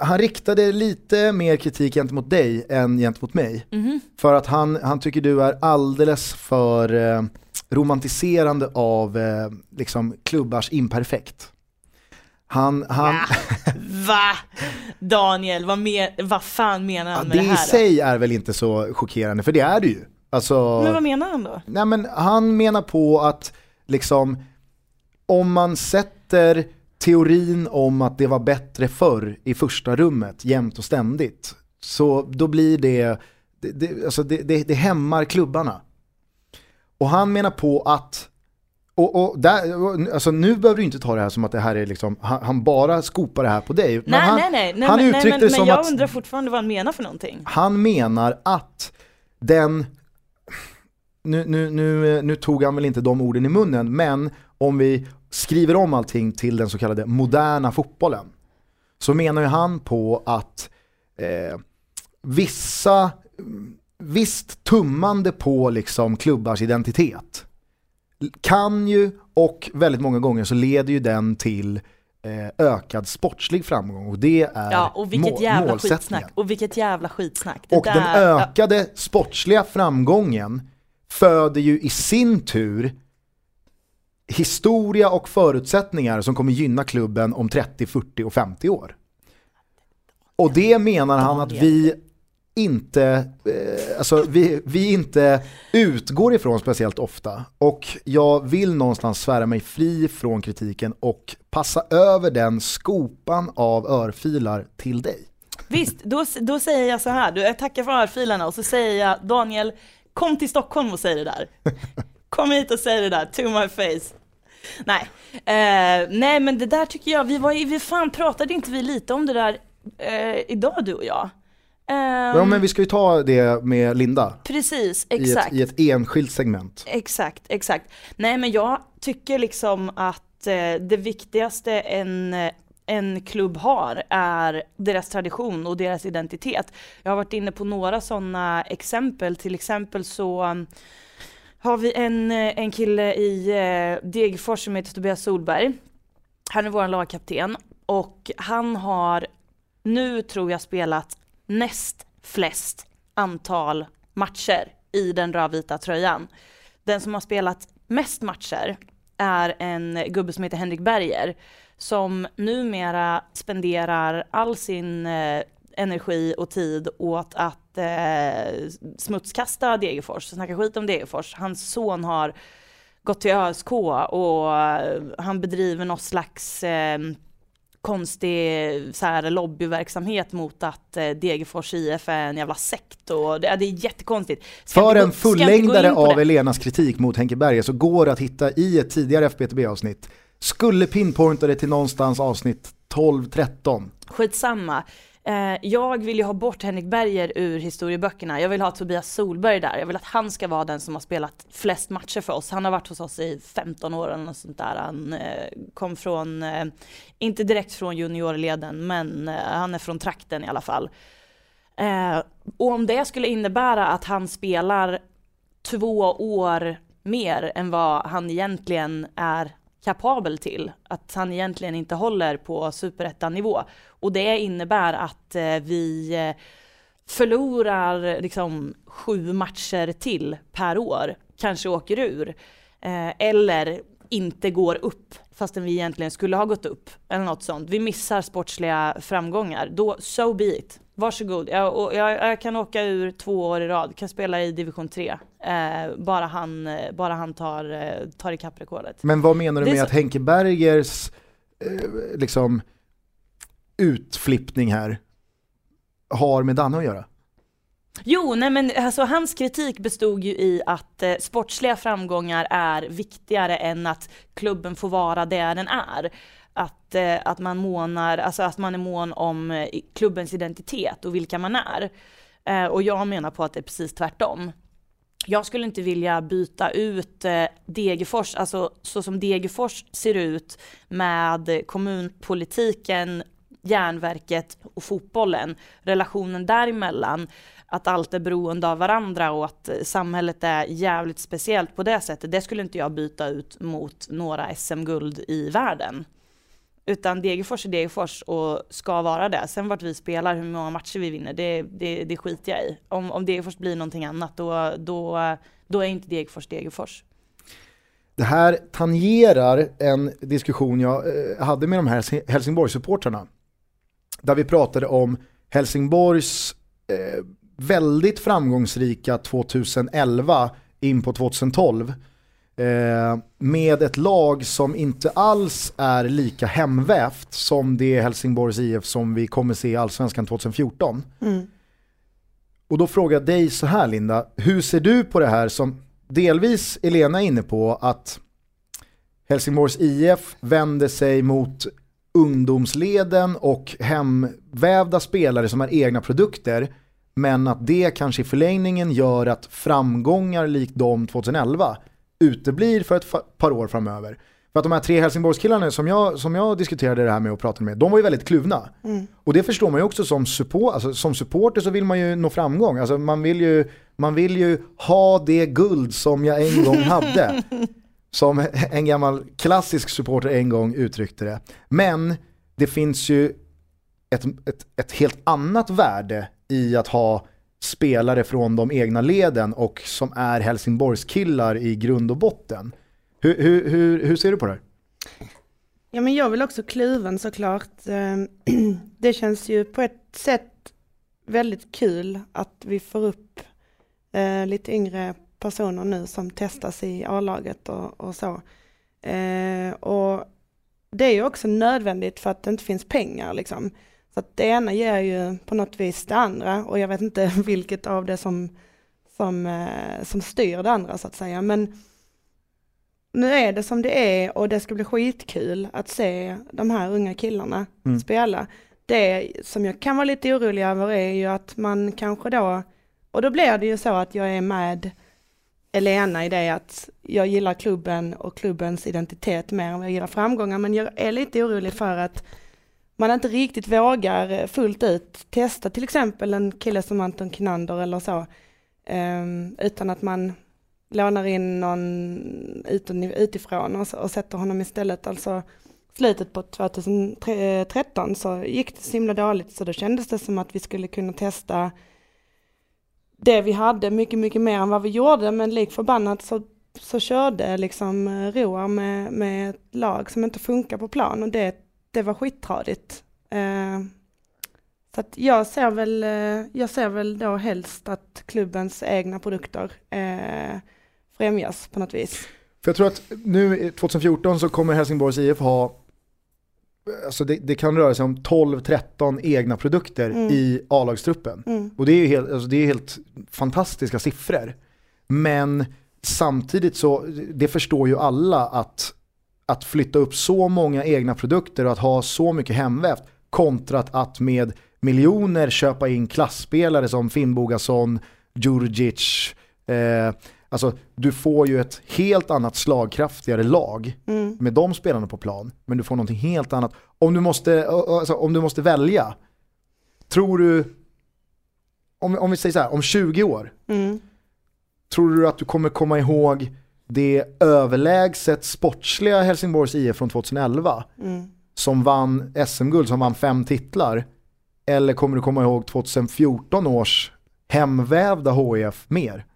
han riktade lite mer kritik gentemot dig än gentemot mig. Mhm. För att han, han tycker du är alldeles för eh, romantiserande av eh, liksom, klubbars imperfekt. Han, han, Va? Daniel, vad, mer, vad fan menar ja, han med det det i här? då? sig är väl inte så chockerande, för det är det ju. Alltså, Men vad menar han då? nej, men han menar på att liksom, om man sätter teorin om att det var bättre förr i första rummet jämt och ständigt, så då blir det, det, det, alltså det, det hämmar klubbarna. Och han menar på att, och, och där, alltså nu behöver du inte ta det här som att det här är liksom, han, han bara skopar det här på dig. Men Nej, han, nej, nej, nej, han men, nej, men, det men som jag att undrar fortfarande vad han menar för någonting. han menar att den, nu, nu, nu, nu tog han väl inte de orden i munnen, men om vi skriver om allting till den så kallade moderna fotbollen, så menar ju han på att eh, vissa, visst tummande på liksom klubbars identitet kan ju och väldigt många gånger så leder ju den till eh, ökad sportslig framgång och det är Ja, och vilket må- jävla målsättningen. skitsnack. Och vilket jävla skitsnack. Det Och där, den ökade sportsliga framgången föder ju i sin tur historia och förutsättningar som kommer gynna klubben om 30, 40 och 50 år. Och det menar han att vi inte, eh, alltså vi, vi inte utgår ifrån speciellt ofta. Och jag vill någonstans svära mig fri från kritiken och passa över den skopan av örfilar till dig. Visst, då, då säger jag så här, jag tackar för örfilarna och så säger jag Daniel, kom till Stockholm och säg det där. Kom hit och säg det där, to my face. Nej, eh, nej men det där tycker jag, vi var vi fan pratade inte vi lite om det där eh, idag du och jag? Eh, Ja men vi ska ju ta det med Linda Precis, i ett, exakt. i ett enskilt segment. Exakt, exakt. Nej men jag tycker liksom att eh, det viktigaste en, en klubb har är deras tradition och deras identitet. Jag har varit inne på några sådana exempel, till exempel så um, har vi en, en kille i eh, Degerfors som heter Tobias Solberg. Han är vår lagkapten och han har nu tror jag spelat näst flest antal matcher i den rödvita tröjan. Den som har spelat mest matcher är en gubbe som heter Henrik Berger som numera spenderar all sin eh, energi och tid åt att eh, smutskasta Degerfors, snacka skit om Degerfors. Hans son har gått till ÖSK och eh, han bedriver något slags eh, konstig så här, lobbyverksamhet mot att eh, Degerfors IF är en jävla sekt och det, det är jättekonstigt. Ska För gå- en fullängdare av det. Elenas kritik mot Henke Berger så går det att hitta i ett tidigare FBTB-avsnitt. Skulle pinpointa det till någonstans avsnitt 12-13. Skitsamma. Eh, jag vill ju ha bort Henrik Berger ur historieböckerna. Jag vill ha Tobias Solberg där. Jag vill att han ska vara den som har spelat flest matcher för oss. Han har varit hos oss i 15 år eller något sånt där. Han eh, kom från, eh, inte direkt från juniorleden, men eh, han är från trakten i alla fall. Eh, och om det skulle innebära att han spelar två år mer än vad han egentligen är kapabel till. Att han egentligen inte håller på superettan-nivå. Och det innebär att eh, vi eh, förlorar liksom sju matcher till per år, kanske åker ur. Eh, eller inte går upp fastän vi egentligen skulle ha gått upp. Eller något sånt. Vi missar sportsliga framgångar. Då, so be it. Varsågod. Jag, jag, jag kan åka ur två år i rad, kan spela i division 3. Eh, bara han, eh, bara han tar, eh, tar ikapp rekordet. Men vad menar du med så- att Henke Bergers eh, liksom, utflippning här har med Danne att göra? Jo, nej men alltså hans kritik bestod ju i att eh, sportsliga framgångar är viktigare än att klubben får vara det den är. Att, eh, att man månar, alltså att man är mån om eh, klubbens identitet och vilka man är. Eh, och jag menar på att det är precis tvärtom. Jag skulle inte vilja byta ut eh, Degerfors, alltså så som Degerfors ser ut med kommunpolitiken, järnverket och fotbollen, relationen däremellan, att allt är beroende av varandra och att eh, samhället är jävligt speciellt på det sättet, det skulle inte jag byta ut mot några SM-guld i världen. Utan Degerfors är Degerfors och ska vara det. Sen vart vi spelar, hur många matcher vi vinner, det, det, det skiter jag i. Om, om Degerfors blir någonting annat, då, då, då är inte Degerfors Degerfors. Det här tangerar en diskussion jag eh, hade med de här Helsing- Helsingborgssupportrarna. Där vi pratade om Helsingborgs eh, väldigt framgångsrika 2011 in på 2012. Eh, med ett lag som inte alls är lika hemvävt som det Helsingborgs IF som vi kommer se i Allsvenskan 2014. Mm. Och då frågar jag dig så här Linda, hur ser du på det här som delvis Elena är inne på att Helsingborgs IF vänder sig mot ungdomsleden och hemvävda spelare som är egna produkter Men att det kanske i förlängningen gör att framgångar likt de 2011 uteblir för ett par år framöver. För att de här tre Helsingborgskillarna som jag, som jag diskuterade det här med och pratade med, de var ju väldigt kluvna. Och det förstår man ju också som, support, alltså, som supporter så vill man ju nå framgång. Alltså man vill ju, man vill ju ha det guld som jag en gång hade. Som en gammal klassisk supporter en gång uttryckte det. Men det finns ju ett, ett, ett helt annat värde i att ha spelare från de egna leden och som är Helsingborgskillar i grund och botten. Hur, hur, hur, hur ser du på det här? Ja men jag vill också kluven såklart. Ehm, det känns ju på ett sätt väldigt kul att vi får upp eh, lite yngre personer nu som testas i A-laget och, och så. Eh, och det är ju också nödvändigt för att det inte finns pengar liksom. Så att det ena ger ju på något vis det andra och jag vet inte vilket av det som, som, eh, som styr det andra så att säga. Men nu är det som det är och det ska bli skitkul att se de här unga killarna Mm. spela. Det som jag kan vara lite orolig över är ju att man kanske då, och då blir det ju så att jag är med Elena i det att jag gillar klubben och klubbens identitet mer än vad jag gillar framgångar, men jag är lite orolig för att man inte riktigt vågar eh, fullt ut testa till exempel en kille som Anton Kinander eller så, ehm, utan att man lånar in någon utifrån och, och sätter honom istället. Alltså slutet på 2013 eh, så gick det så himla dåligt så då kändes det som att vi skulle kunna testa det vi hade mycket, mycket mer än vad vi gjorde men lik förbannat så, så körde liksom eh, Roar med, med ett lag som inte funkar på plan och det, det var skittradigt. Eh, så att jag ser väl, eh, jag ser väl då helst att klubbens egna produkter eh, främjas på något vis. För jag tror att nu 2014 så kommer Helsingborgs IF ha, alltså det, det kan röra sig om 12-13 egna produkter Mm. i A-lagstruppen. Mm. Och det är ju helt, alltså det är helt fantastiska siffror. Men samtidigt så, det förstår ju alla att, att flytta upp så många egna produkter och att ha så mycket hemvävt kontrat att med miljoner köpa in klassspelare som Finnbogason, Djurdjic, eh, alltså du får ju ett helt annat slagkraftigare lag Mm. med de spelarna på plan, men du får någonting helt annat. Om du måste, alltså, om du måste välja, tror du, om, om vi säger så här, om 20 år, Mm. tror du att du kommer komma ihåg det överlägset sportsliga Helsingborgs IF från 2011 Mm. som vann SM-guld, som vann fem titlar? Eller kommer du komma ihåg 2014 års hemvävda HIF mer?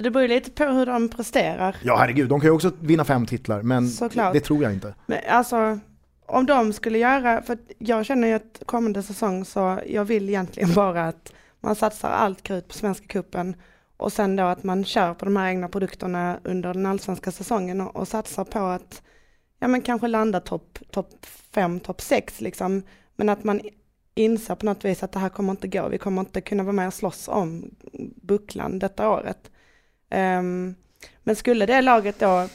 Det beror ju lite på hur de presterar. Ja herregud, de kan ju också vinna fem titlar, men Såklart. det tror jag inte. Men alltså, om de skulle göra, för jag känner ju att kommande säsong så jag vill egentligen bara att man satsar allt krut på Svenska Cupen och sen då att man kör på de här egna produkterna under den allsvenska säsongen och, och satsar på att ja men kanske landa topp top 5, topp 6 liksom. Men att man inser på något vis att det här kommer inte gå, vi kommer inte kunna vara med och slåss om bucklan detta året. Ehm, men skulle det laget då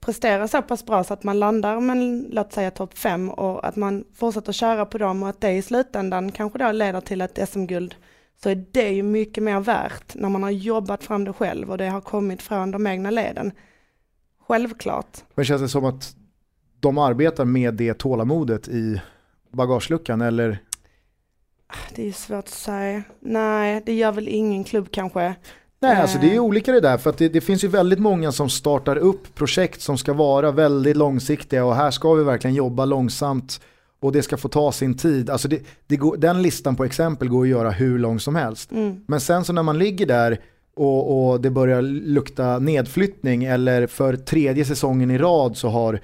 prestera så pass bra så att man landar med låt säga topp 5 och att man fortsätter köra på dem och att det i slutändan kanske då leder till ett SM-guld så är det ju mycket mer värt när man har jobbat fram det själv och det har kommit från de egna leden. Självklart. Men känns det som att de arbetar med det tålamodet i bagageluckan eller? Det är svårt att säga. Nej, det gör väl ingen klubb kanske. Nej, alltså det är Eh. olika det där för att det, det finns ju väldigt många som startar upp projekt som ska vara väldigt långsiktiga och här ska vi verkligen jobba långsamt och det ska få ta sin tid. Alltså det, det går, den listan på exempel går att göra hur lång som helst. Mm. Men sen så när man ligger där och, och det börjar lukta nedflyttning eller för tredje säsongen i rad så har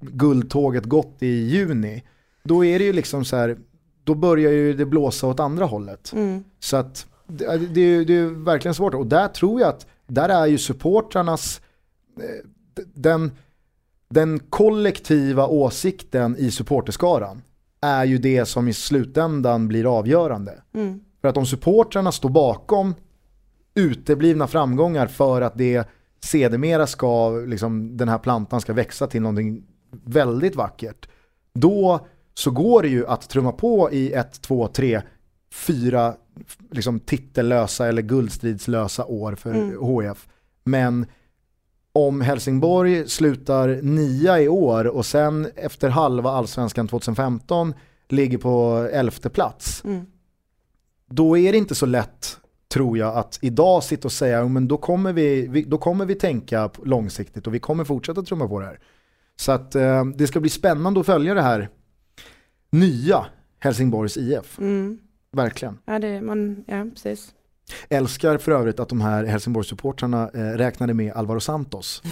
guldtåget gått i juni. Då är det ju liksom så här, då börjar ju det blåsa åt andra hållet. Mm. Så att det, det, är- det är verkligen svårt. Och där tror jag att, där är ju supportrarnas, eh, den, den kollektiva åsikten i supporterskaran är ju det som i slutändan blir avgörande. Mm. För att om supportrarna står bakom uteblivna framgångar för att det sedermera ska, liksom, den här plantan ska växa till någonting väldigt vackert. Då så går det ju att trumma på i ett, två, tre fyra liksom, titellösa eller guldstridslösa år för Mm. HIF. Men om Helsingborg slutar nia i år och sen efter halva allsvenskan 2015 ligger på elfte plats, Mm. då är det inte så lätt tror jag att idag sitta och säga, "Jo, men då kommer vi, vi, då kommer vi tänka långsiktigt och vi kommer fortsätta trumma på det här. Så att eh, det ska bli spännande att följa det här nya Helsingborgs IF, Mm. Verkligen. Ja, det, man, ja, precis. Älskar för övrigt att de här Helsingborgssupportrarna eh, räknade med Alvaro Santos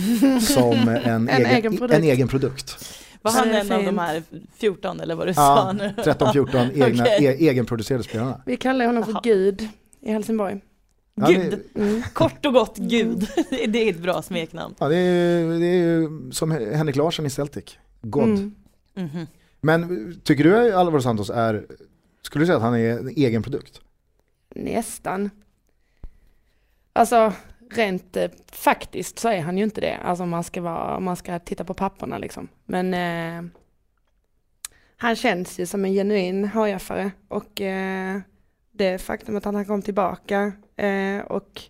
som en, egen, egen produkt. en egen produkt. Var han är en av de här 14 eller vad du Ja, sa nu? 13-14 egna, Okej. e, egenproducerade spelarna. Vi kallar honom för Jaha. Gud i Helsingborg. Ja, Gud, det, Mm. kort och gott Gud. Det är ett bra smeknamn. ja, det, är, det är ju som Henrik Larsson i Celtic. God. Mm. Mhm. Men tycker du att Alvaro Santos är, skulle du säga att han är en egen produkt? Nästan. Alltså rent eh, faktiskt så är han ju inte det. Alltså om man ska, vara, om man ska titta på papperna liksom. Men eh, han känns ju som en genuin HIF-are och eh, det faktumet att han kom tillbaka eh, och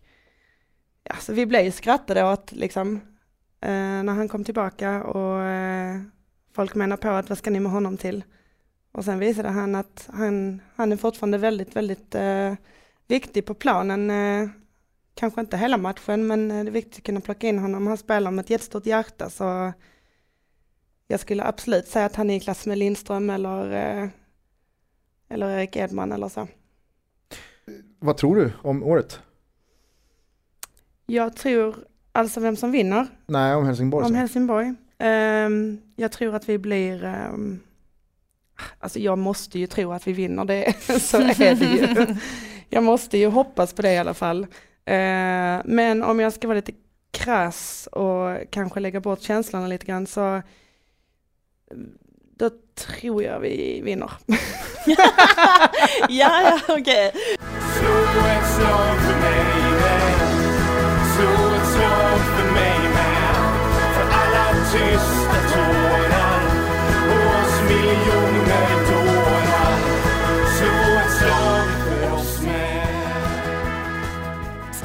alltså, vi blev ju skrattade åt liksom eh, när han kom tillbaka och eh, folk menar på att vad ska ni med honom till? Och sen visade han att han, han är fortfarande väldigt, väldigt eh, viktig på planen. Eh, kanske inte hela matchen, men det är viktigt att kunna plocka in honom. Han spelar med ett jättestort hjärta, så jag skulle absolut säga att han är i klass med Lindström eller, eh, eller Erik Edman eller så. Vad tror du om året? Jag tror, alltså vem som vinner, Nej, om Helsingborg. om så. Helsingborg. Ehm, jag tror att vi blir, ehm, alltså jag måste ju tro att vi vinner det, så är det ju. Jag måste ju hoppas på det i alla fall. Eh, men om jag ska vara lite krass och kanske lägga bort känslorna lite grann så då tror jag vi vinner. ja, ja, okej. Slå ett slag för mig med Slå ett slag för mig med För alla tysta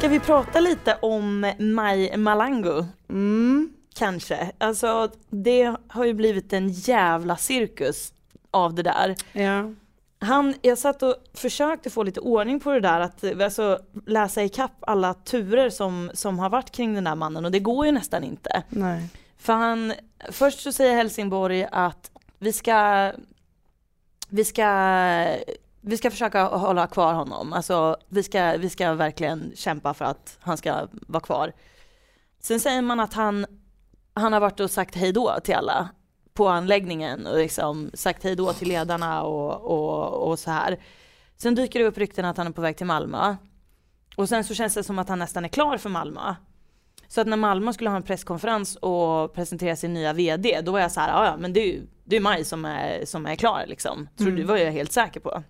Ska vi prata lite om Maj Malango? Mm. Kanske. Alltså det har ju blivit en jävla cirkus av det där. Ja. Han, jag satt och försökte få lite ordning på det där, att alltså, läsa ikapp alla turer som, som har varit kring den där mannen och det går ju nästan inte. Nej. För han, först så säger Helsingborg att vi ska, vi ska, vi ska försöka hålla kvar honom. Alltså vi ska, vi ska verkligen kämpa för att han ska vara kvar. Sen säger man att han, han har varit och sagt hej då till alla på anläggningen och liksom sagt hej då till ledarna och, och, och så här. Sen dyker det upp rykten att han är på väg till Malmö. Och sen så känns det som att han nästan är klar för Malmö. Så att när Malmö skulle ha en presskonferens och presentera sin nya VD, då var jag så här, "Ja, men det är ju det är Maj som är, som är klar liksom. Så Mm. det var jag helt säker på.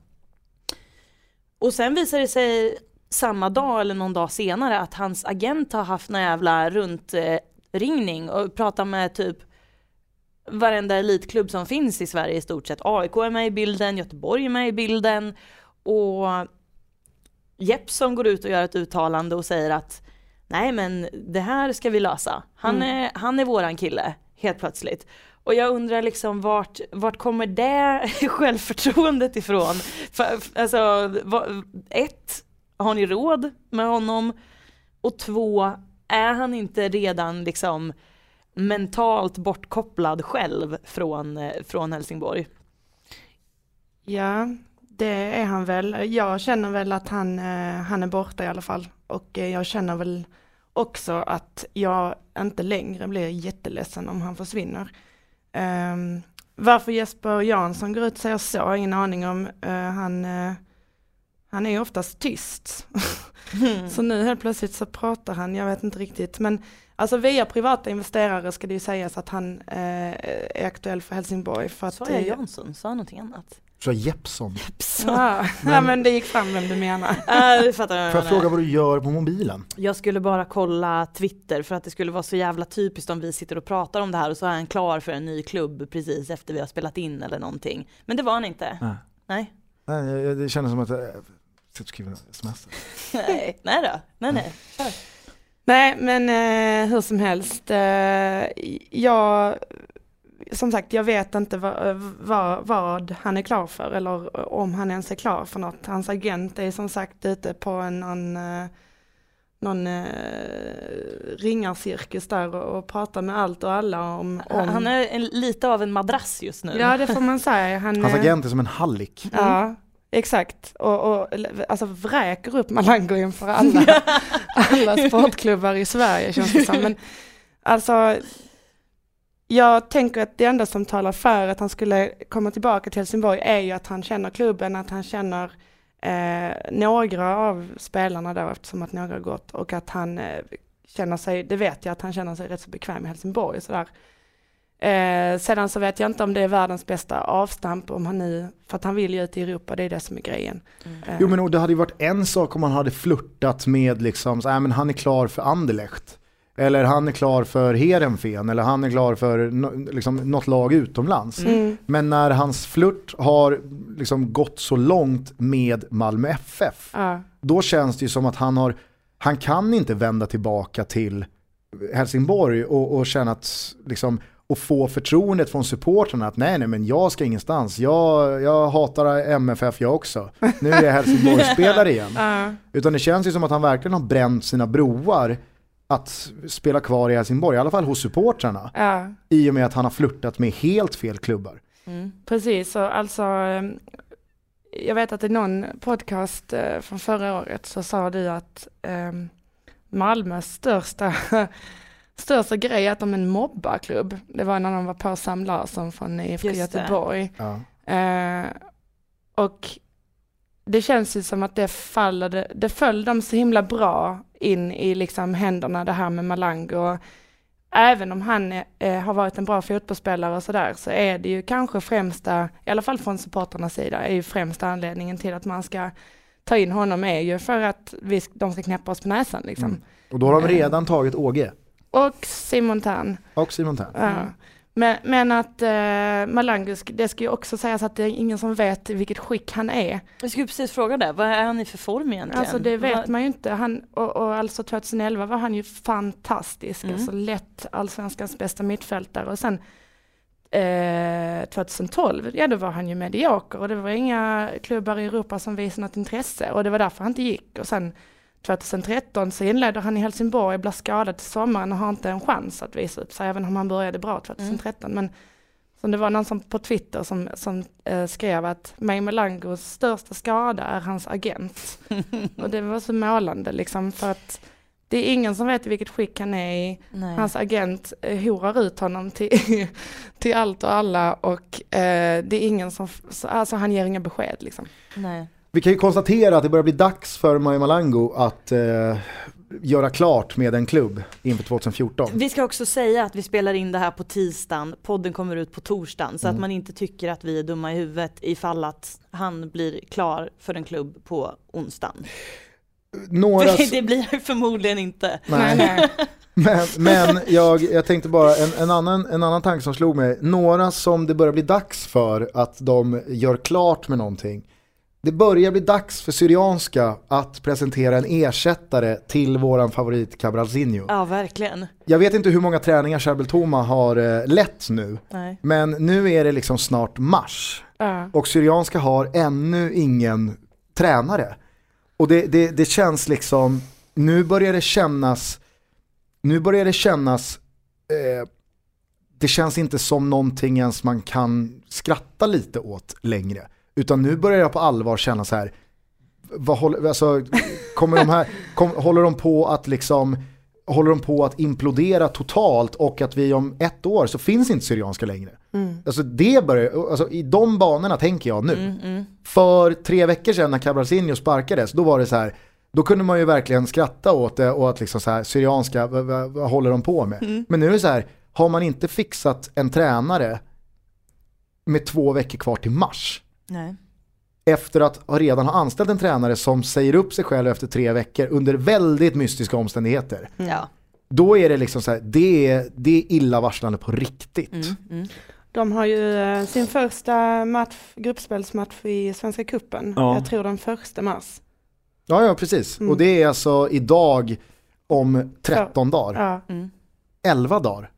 Och sen visar det sig samma dag eller någon dag senare att hans agent har haft någon jävla runtringning och pratat med typ varenda elitklubb som finns i Sverige i stort sett. AIK är med i bilden, Göteborg är med i bilden och Jeppsson går ut och gör ett uttalande och säger att nej men det här ska vi lösa. Han, Mm. är, han är våran kille helt plötsligt. Och jag undrar liksom vart, vart kommer det självförtroendet ifrån? För, alltså, ett, har ni råd med honom? Och två, är han inte redan liksom mentalt bortkopplad själv från, från Helsingborg? Ja, det är han väl. Jag känner väl att han, eh, han är borta i alla fall. Och eh, jag känner väl också att jag inte längre blir jätteledsen om han försvinner. Ehm, varför Jesper Jansson går ut och säger så har ingen aning om. Eh, han, eh, han är ju oftast tyst. Så nu helt plötsligt så pratar han, jag vet inte riktigt. Men alltså via privata investerare ska det ju sägas att han eh, är aktuell för Helsingborg. För att, Sa jag Jansson? Sa jag någonting annat? Så Jeppson. Ja, ja, men det gick fram vem du menar. Äh, fattar jag. Får jag fråga vad du gör på mobilen? Jag skulle bara kolla Twitter för att det skulle vara så jävla typiskt om vi sitter och pratar om det här och så är han klar för en ny klubb precis efter vi har spelat in eller någonting. Men det var han inte. Nej. Nej. Nej, jag- jag- det kändes som att jag sitter och skriver sms. Nej, nej då. Nej, nej. Kör. Nej, men eh, hur som helst. Eh, jag, som sagt, jag vet inte vad, vad, vad han är klar för eller om han ens är klar för något. Hans agent är som sagt ute på en, någon, eh, någon eh, ringarcirkus där och, och pratar med allt och alla om... om Han är en, lite av en madrass just nu. Ja, det får man säga. Han, Hans eh, agent är som en hallick. Ja, exakt. Och, och alltså vräker upp Malango inför alla, alla sportklubbar i Sverige känns det som. Men alltså, jag tänker att det enda som talar för att han skulle komma tillbaka till Helsingborg är ju att han känner klubben, att han känner eh, några av spelarna där eftersom att några har gått och att han eh, känner sig, det vet jag att han känner sig rätt så bekväm i Helsingborg sådär. Eh, sedan så vet jag inte om det är världens bästa avstamp om han nu, för att han vill ju ut i Europa, det är det som är grejen. Eh, Jo men och det hade ju varit en sak om han hade flörtat med liksom, så, äh, men han är klar för Anderlecht. Eller han är klar för Heerenveen eller han är klar för no, liksom, något lag utomlands. mm, Men när hans flört har liksom gått så långt med Malmö FF, ja, då känns det ju som att han har, han kan inte vända tillbaka till Helsingborg och, och känna att, liksom, och få förtroendet från supportrarna att nej nej men jag ska ingenstans, jag, jag hatar MFF jag också, nu är jag Helsingborgsspelare igen. ja, Utan det känns ju som att han verkligen har bränt sina broar att spela kvar i Helsingborg, i alla fall hos supportrarna, ja. i och med att han har flörtat med helt fel klubbar. Mm. Precis, och alltså ehm, jag vet att i någon podcast eh, från förra året så sa du att um, Malmös största, största grej är att de är en mobbarklubb. Det var när de var på Sam Larsson från IFK. Göteborg. Ja. Eh, och det känns ju som att det faller, det, det föll dem så himla bra in i liksom händerna det här med Malango. Även om han eh, har varit en bra fotbollsspelare och sådär så är det ju kanske främsta, i alla fall från supporternas sida, är ju främsta anledningen till att man ska ta in honom är ju för att vi, de ska knäppa oss på näsan liksom. Mm. Och då har de redan tagit Åge Och Simon Tern. och Simon Tern. Ja. Men, men att eh, Malango, sk- det ska ju också sägas att det är ingen som vet i vilket skick han är. Jag skulle precis fråga det, vad är han i för form egentligen? Alltså det vet Vad- man ju inte. Han, och, och alltså 2011 var han ju fantastisk, Mm. alltså lätt allsvenskans bästa mittfältare och sen eh, 2012, ja då var han ju medioker och det var inga klubbar i Europa som visade något intresse och det var därför han inte gick och sen 2013 så inledde han i Helsingborg, blev skadad till sommaren och har inte en chans att visa upp sig även om han började bra 2013. Men som det var någon som på Twitter som, som eh, skrev att May Melangos största skada är hans agent. och det var så målande liksom för att det är ingen som vet i vilket skick han är i. Nej. Hans agent eh, horar ut honom till, till allt och alla och eh, det är ingen som, så- alltså han ger inga besked liksom. Nej. Vi kan ju konstatera att det börjar bli dags för Maja Malango att eh, göra klart med en klubb inför 2014. Vi ska också säga att vi spelar in det här på tisdagen, podden kommer ut på torsdagen så Mm. att man inte tycker att vi är dumma i huvudet ifall att han blir klar för en klubb på onsdagen. Några... För det blir han förmodligen inte. Nej. nej. Men, men jag, jag tänkte bara, en, en, annan, en annan tanke som slog mig. Några som det börjar bli dags för att de gör klart med någonting. Det börjar bli dags för Syrianska att presentera en ersättare till våran favorit Cabralzinho. Ja, verkligen. Jag vet inte hur många träningar Charbel Toma har eh, lett nu. Nej. Men nu är det liksom snart mars. Ja. Och Syrianska har ännu ingen tränare. Och det, det, det känns liksom, nu börjar det kännas, nu börjar det kännas, eh, det känns inte som någonting ens man kan skratta lite åt längre. Utan nu börjar jag på allvar känna så här, vad håller, alltså, kommer de här, kom, håller de på att liksom, håller de på att implodera totalt och att vi om ett år så finns inte Syrianska längre. Mm. Alltså det börjar, alltså i de banorna tänker jag nu. Mm, mm. För tre veckor sedan när Cabralzinho sparkades, då var det så här, då kunde man ju verkligen skratta åt det och att liksom så här, Syrianska, vad, vad, vad håller de på med? Men nu är det så här, har man inte fixat en tränare med två veckor kvar till mars, Nej. efter att ha redan ha anställt en tränare som säger upp sig själv efter tre veckor under väldigt mystiska omständigheter. Ja. Då är det liksom så här, det är, det är illavarslande på riktigt. Mm, mm. De har ju eh, sin första match, gruppspelsmatch i Svenska Cupen. Ja. Jag tror den första mars. Ja, ja precis. Mm. Och det är alltså idag om 13 dagar. Ja, Mm. 11 dagar.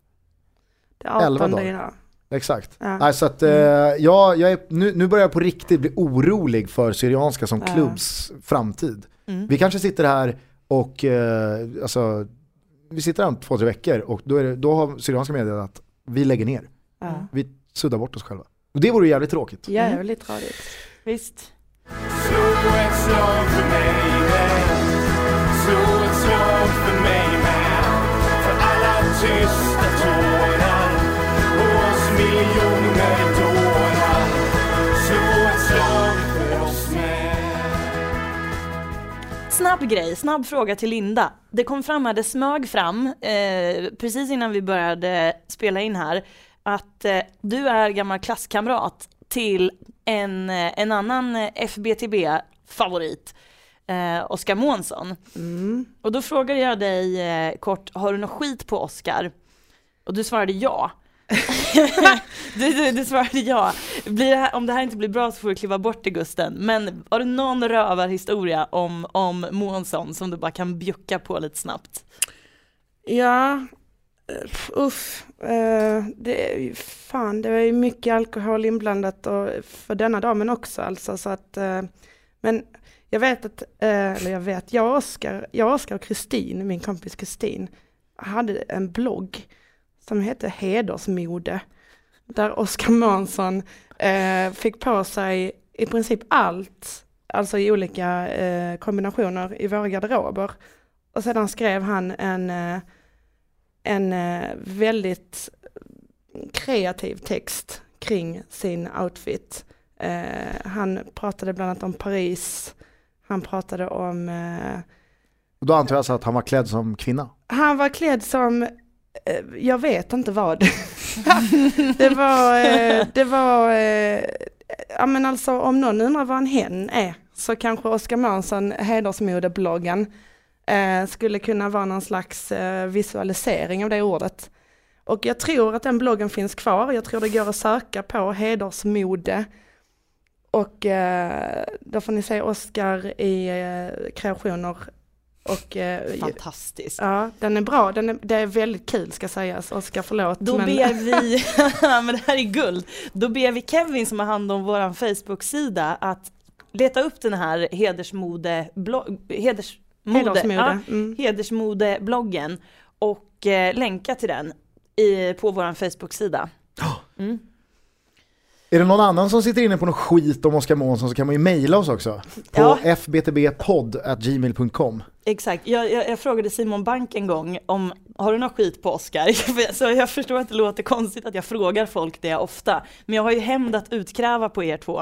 det är 11 18 dagar. Exakt. Ja. Nej, så att, eh, jag, jag är, nu, nu börjar jag på riktigt bli orolig för Syrianska som Ja. klubbs framtid. Mm. Vi kanske sitter här och, eh, alltså, vi sitter här om två, tre veckor och då, är det, då har Syrianska meddelat att vi lägger ner. Ja. Vi suddar bort oss själva. Och det vore jävligt tråkigt. Jävligt tradigt. Visst. Slå Snabb grej, snabb fråga till Linda. Det kom fram här, det smög fram eh, precis innan vi började spela in här att eh, du är gammal klasskamrat till en, eh, en annan eh, FBTB-favorit, eh, Oskar Månsson. Mm. Och då frågade jag dig eh, kort, har du något skit på Oskar? Och du svarade ja. du, du, du svarade ja. Blir det här, om det här inte blir bra så får du kliva bort i Gusten. Men har du någon rövarhistoria om, om Månsson som du bara kan bjucka på lite snabbt? Ja, eh, uff. Uh, det är ju fan, det var ju mycket alkohol inblandat och för denna damen också alltså så att uh, men jag vet att, uh, eller jag vet, jag och Oskar, jag och Oskar och Kristin, min kompis Kristin, hade en blogg som hette Hedersmode. Där Oskar Månsson eh, fick på sig i princip allt, alltså i olika eh, kombinationer i våra garderober. Och sedan skrev han en, eh, en eh, väldigt kreativ text kring sin outfit. Eh, han pratade bland annat om Paris, han pratade om eh, då antar jag alltså att han var klädd som kvinna. han var klädd som, Eh, jag vet inte vad. det var, eh, det var, eh, ja men alltså om någon undrar vad en hen är så kanske Oskar Månsson, hedersmodebloggen, skulle kunna vara någon slags visualisering av det ordet. Och jag tror att den bloggen finns kvar, jag tror det går att söka på hedersmode. Och då får ni se Oskar i kreationer. Och eh, Fantastiskt. Ja, den är bra. Den är, det är väldigt kul ska sägas. Oskar, förlåt. Då men- ber vi, men det här är guld, då ber vi Kevin som har hand om vår Facebook-sida att leta upp den här hedersmode, hedersmode, Hedersmode. Ja, Mm. hedersmodebloggen och eh, länka till den i, på vår Facebook-sida. Mm. Är det någon annan som sitter inne på något skit om Oskar Månsson så kan man ju mejla oss också. På Ja. fbtbpodd.gmail.com Exakt, jag, jag, jag frågade Simon Bank en gång om, har du något skit på Oscar? Så jag förstår att det låter konstigt att jag frågar folk det ofta, men jag har ju hämnd att utkräva på er två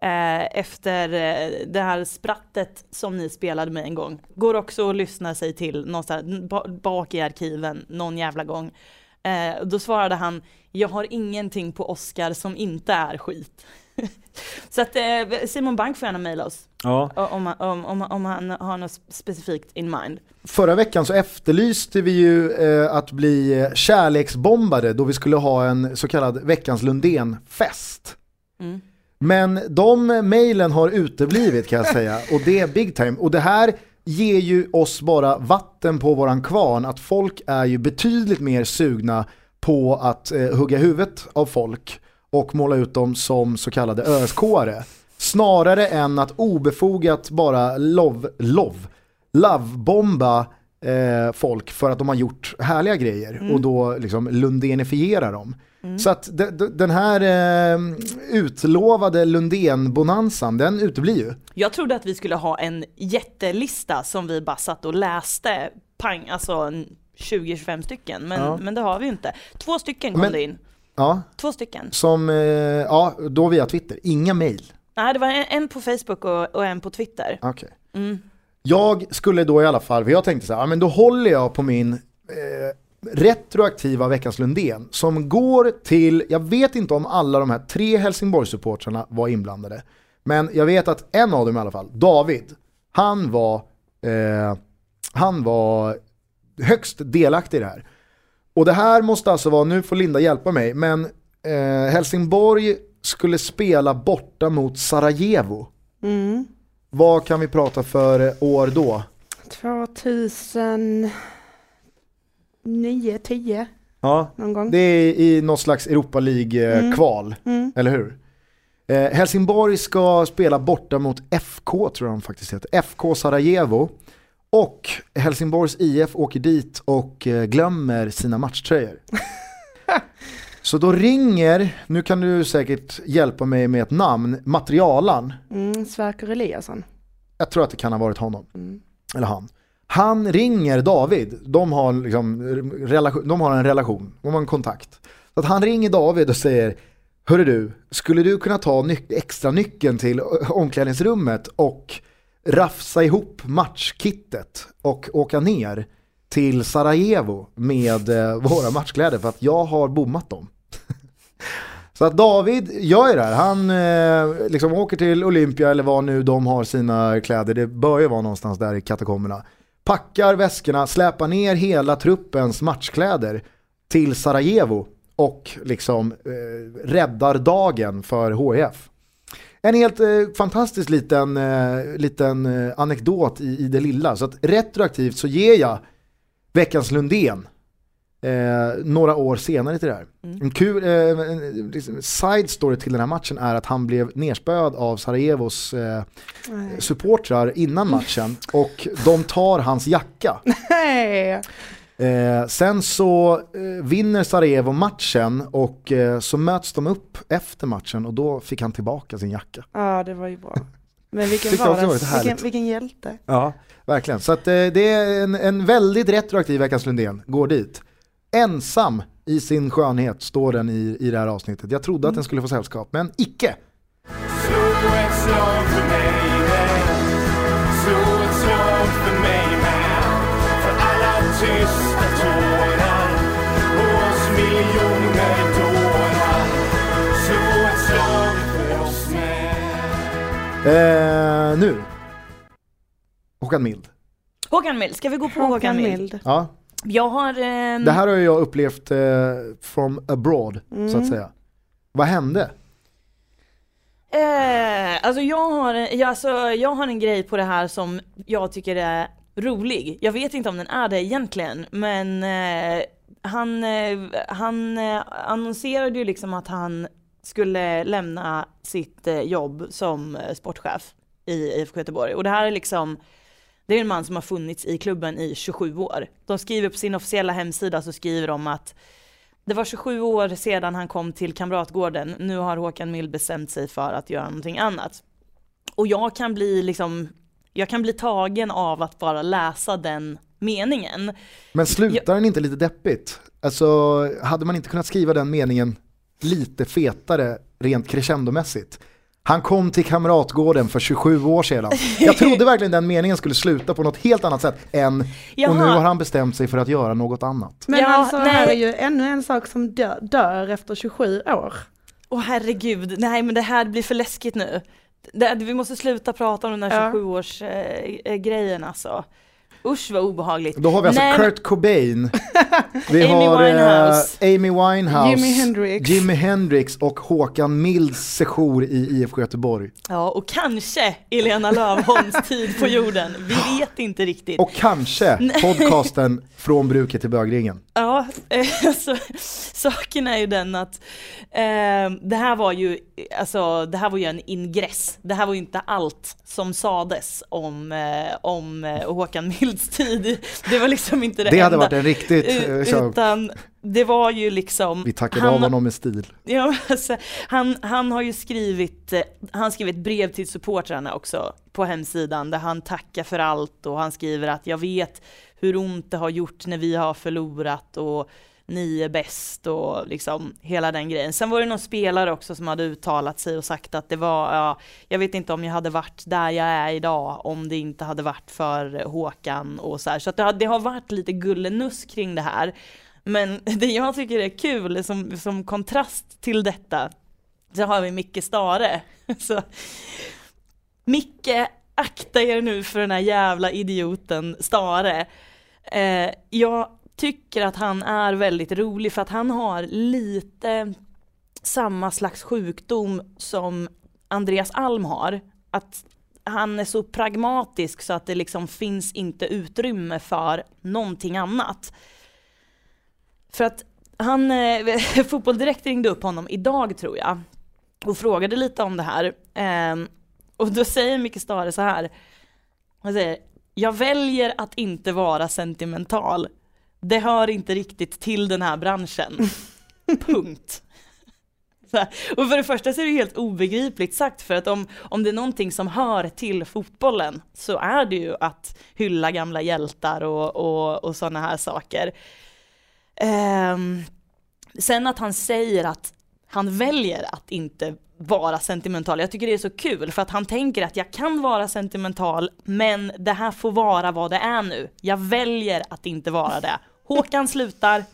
eh, efter eh, det här sprattet som ni spelade med en gång. Går också att lyssna sig till någonstans bak i arkiven någon jävla gång. Eh, då svarade han, jag har ingenting på Oscar som inte är skit. Så att eh, Simon Bank får gärna mejla oss Ja. om, om, om, om han har något specifikt in mind. Förra veckan så efterlyste vi ju eh, att bli eh, kärleksbombade då vi skulle ha en så kallad veckans Lundén-fest. Mm. Men de mejlen har uteblivit kan jag säga och det är big time. Och det här ger ju oss bara vatten på våran kvarn att folk är ju betydligt mer sugna på att eh, hugga huvudet av folk och måla ut dem som så kallade ÖSK-are. Snarare än att obefogat bara love, love, lovebomba eh, folk för att de har gjort härliga grejer och då liksom lundenifiera dem. Så att de, de, den här eh, utlovade Lundén-bonanzan, den uteblir ju. Jag trodde att vi skulle ha en jättelista som vi bara satt och läste, pang, alltså en 20-25 stycken, men, Ja. men det har vi ju inte. Två stycken kom Men- det in. Ja, Två stycken. som, eh, ja, då via Twitter, inga mail. Nej, det var en, en på Facebook och, och en på Twitter. Okej. Mm. Jag skulle då i alla fall, för jag tänkte så här, men då håller jag på min eh, retroaktiva Veckans Lundén som går till, jag vet inte om alla de här tre Helsingborgssupportrarna var inblandade, men jag vet att en av dem i alla fall, David, han var, eh, han var högst delaktig i det här. Och det här måste alltså vara, nu får Linda hjälpa mig, men Eh, Helsingborg skulle spela borta mot Sarajevo. Mm. Vad kan vi prata för år då? 2009, 10 Ja, någon gång. det är i något slags Europa League-kval, Mm. eller hur? Eh, Helsingborg ska spela borta mot FK, tror jag de faktiskt heter. FK Sarajevo. Och Helsingborgs IF åker dit och eh, glömmer sina matchtröjor. Så då ringer, nu kan du säkert hjälpa mig med ett namn, materialan. Mm, Sverker Eliasson. Jag tror att det kan ha varit honom. Mm. Eller han. Han ringer David, de har, liksom, relation, de har en relation, de har en kontakt. Så att han ringer David och säger, Hörru du, skulle du kunna ta ny- extra nyckeln till omklädningsrummet och rafsa ihop matchkittet och åka ner till Sarajevo med eh, våra matchkläder för att jag har bommat dem. Så att David gör ju det här. Han eh, liksom åker till Olympia eller var nu de har sina kläder. Det bör ju vara någonstans där i katakomberna. Packar väskorna, släpar ner hela truppens matchkläder till Sarajevo och liksom eh, räddar dagen för HIF. En helt eh, fantastisk liten, eh, liten eh, anekdot i, i det lilla. Så att retroaktivt så ger jag veckans Lundén eh, några år senare till det här. En kul eh, liksom, side story till den här matchen är att han blev nerspöad av Sarajevos eh, supportrar innan matchen och de tar hans jacka. Nej. Eh, sen så eh, vinner Sarajevo matchen och eh, så möts de upp efter matchen och då fick han tillbaka sin jacka. Ja, det var ju bra. Men vilken Tyckte var också det var det? lite härligt. Vilken, vilken hjälte. Ja, verkligen. Så att, eh, det är en, en väldigt retroaktiv Veckans Lundén, går dit. Ensam i sin skönhet står den i, i det här avsnittet. Jag trodde att den skulle få sällskap, men icke. Slå tysta tårar Och oss miljoner dårar Slå ett slag för oss med Eh, nu. Håkan Mild. Håkan Mild, ska vi gå på Håkan, Mild? Ja, Jag har... ehm, det här har jag upplevt eh, from abroad, så att säga. Vad hände? Eh, alltså jag har, jag, alltså jag har en grej på det här som jag tycker är rolig. Jag vet inte om den är det egentligen, men eh, han, eh, han eh, annonserade ju liksom att han skulle lämna sitt eh, jobb som eh, sportchef i IFK Göteborg. Och det här är liksom, det är en man som har funnits i klubben i 27 år. De skriver på sin officiella hemsida så skriver de att det var 27 år sedan han kom till Kamratgården. Nu har Håkan Mild bestämt sig för att göra någonting annat. Och jag kan bli liksom, jag kan bli tagen av att bara läsa den meningen. Men slutar den inte lite deppigt? Alltså, hade man inte kunnat skriva den meningen lite fetare rent crescendomässigt? Han kom till Kamratgården för 27 år sedan. Jag trodde verkligen den meningen skulle sluta på något helt annat sätt än och Jaha. nu har han bestämt sig för att göra något annat. Men Ja, alltså nej. här är ju ännu en sak som dör, dör efter 27 år. Åh herregud, nej men det här blir för läskigt nu. Det, vi måste sluta prata om den här Ja. 27-års eh, grejen alltså. Usch vad obehagligt. Då har vi alltså Nej, men- Kurt Cobain, vi Amy har eh, Winehouse. Amy Winehouse, Jimi Hendrix. Jimi Hendrix och Håkan Milds sejour i IFK Göteborg. Ja, och kanske Elena Lövholms tid på jorden. Vi vet inte riktigt. Och kanske podcasten Från bruket till bögringen. Ja, eh, så, saken är ju den att eh, det här var ju, alltså det här var ju en ingress. Det här var ju inte allt som sades om, eh, om eh, Håkan Milds tid. Det var liksom inte det, Det hade enda. varit en riktigt... eh, U- så- Utan det var ju liksom... Vi tackade han- av honom med stil. Ja, alltså, han, han har ju skrivit, eh, han skrev ett brev till supportrarna också på hemsidan där han tackar för allt och han skriver att jag vet hur ont det har gjort när vi har förlorat och ni är bäst och liksom hela den grejen. Sen var det någon spelare också som hade uttalat sig och sagt att det var, ja, jag vet inte om jag hade varit där jag är idag om det inte hade varit för Håkan och så här. Så att det, har, det har varit lite gullenuss kring det här. Men det jag tycker är kul som, som kontrast till detta, så har vi Micke Stare. Så, Micke, akta er nu för den här jävla idioten Stare. Eh, jag tycker att han är väldigt rolig för att han har lite samma slags sjukdom som Andreas Alm har. Att han är så pragmatisk så att det liksom finns inte utrymme för någonting annat. För att han, eh, Fotboll Direkt ringde upp honom idag tror jag och frågade lite om det här. Eh, och då säger Micke Stare så här. Han säger, jag väljer att inte vara sentimental. Det hör inte riktigt till den här branschen. Punkt. Och för det första så är det helt obegripligt sagt för att om, om det är någonting som hör till fotbollen så är det ju att hylla gamla hjältar och, och, och sådana här saker. Ehm, sen att han säger att han väljer att inte vara sentimental. Jag tycker det är så kul för att han tänker att jag kan vara sentimental men det här får vara vad det är nu. Jag väljer att inte vara det. Håkan slutar,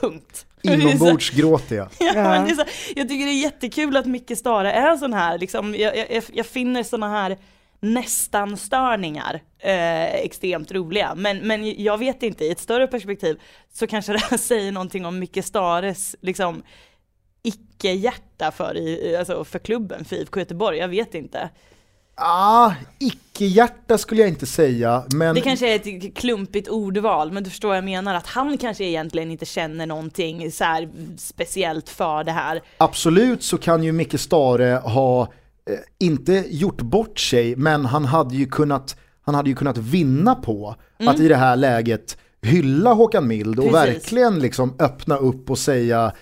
punkt. Inombords gråter jag. Ja, Ja. men det är så, jag tycker det är jättekul att Micke Stare är sån här, liksom, jag, jag, jag finner såna här nästan störningar eh, extremt roliga. Men, men jag vet inte, i ett större perspektiv så kanske det här säger någonting om Micke Stares liksom, icke-hjärta för, i, alltså, för klubben, för IFK Göteborg, jag vet inte. Ah, icke-hjärta skulle jag inte säga, men Det kanske är ett klumpigt ordval, men du förstår vad jag menar, att han kanske egentligen inte känner någonting så speciellt för det här. absolut så kan ju Micke Stare ha, eh, inte gjort bort sig, men han hade ju kunnat, han hade ju kunnat vinna på att i det här läget hylla Håkan Mild och Mm. Precis. verkligen liksom öppna upp och säga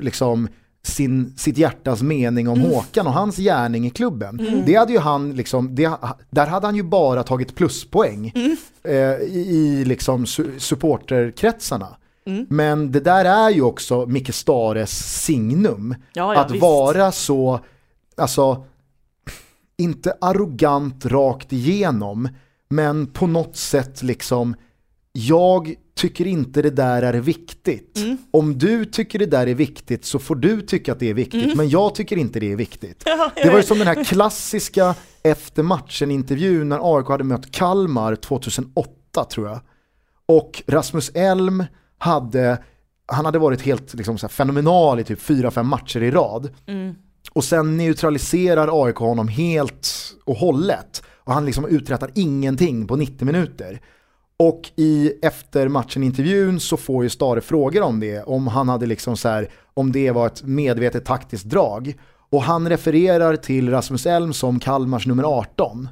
liksom sin, sitt hjärtas mening Mm. om Håkan och hans gärning i klubben. Det hade ju han liksom, det, där hade han ju bara tagit pluspoäng Mm. eh, i, i liksom su- supporterkretsarna. Mm. Men det där är ju också Micke Stares signum. Ja, ja, att visst. vara så, alltså, inte arrogant rakt igenom, men på något sätt liksom, jag tycker inte det där är viktigt. Mm. Om du tycker det där är viktigt så får du tycka att det är viktigt, men jag tycker inte det är viktigt. Mm. Ja, Det var ju som den här klassiska efter matchen-intervjun när AIK hade mött Kalmar 2008 tror jag. Och Rasmus Elm hade, han hade varit helt liksom, så fenomenal i typ 4-5 matcher i rad. Mm. Och sen neutraliserar AIK honom helt och hållet. Och han liksom uträttar ingenting på 90 minuter. Och i efter matchen-intervjun så får ju Stare frågor om det, om han hade liksom så här, om det var ett medvetet taktiskt drag. Och han refererar till Rasmus Elm som Kalmars nummer 18.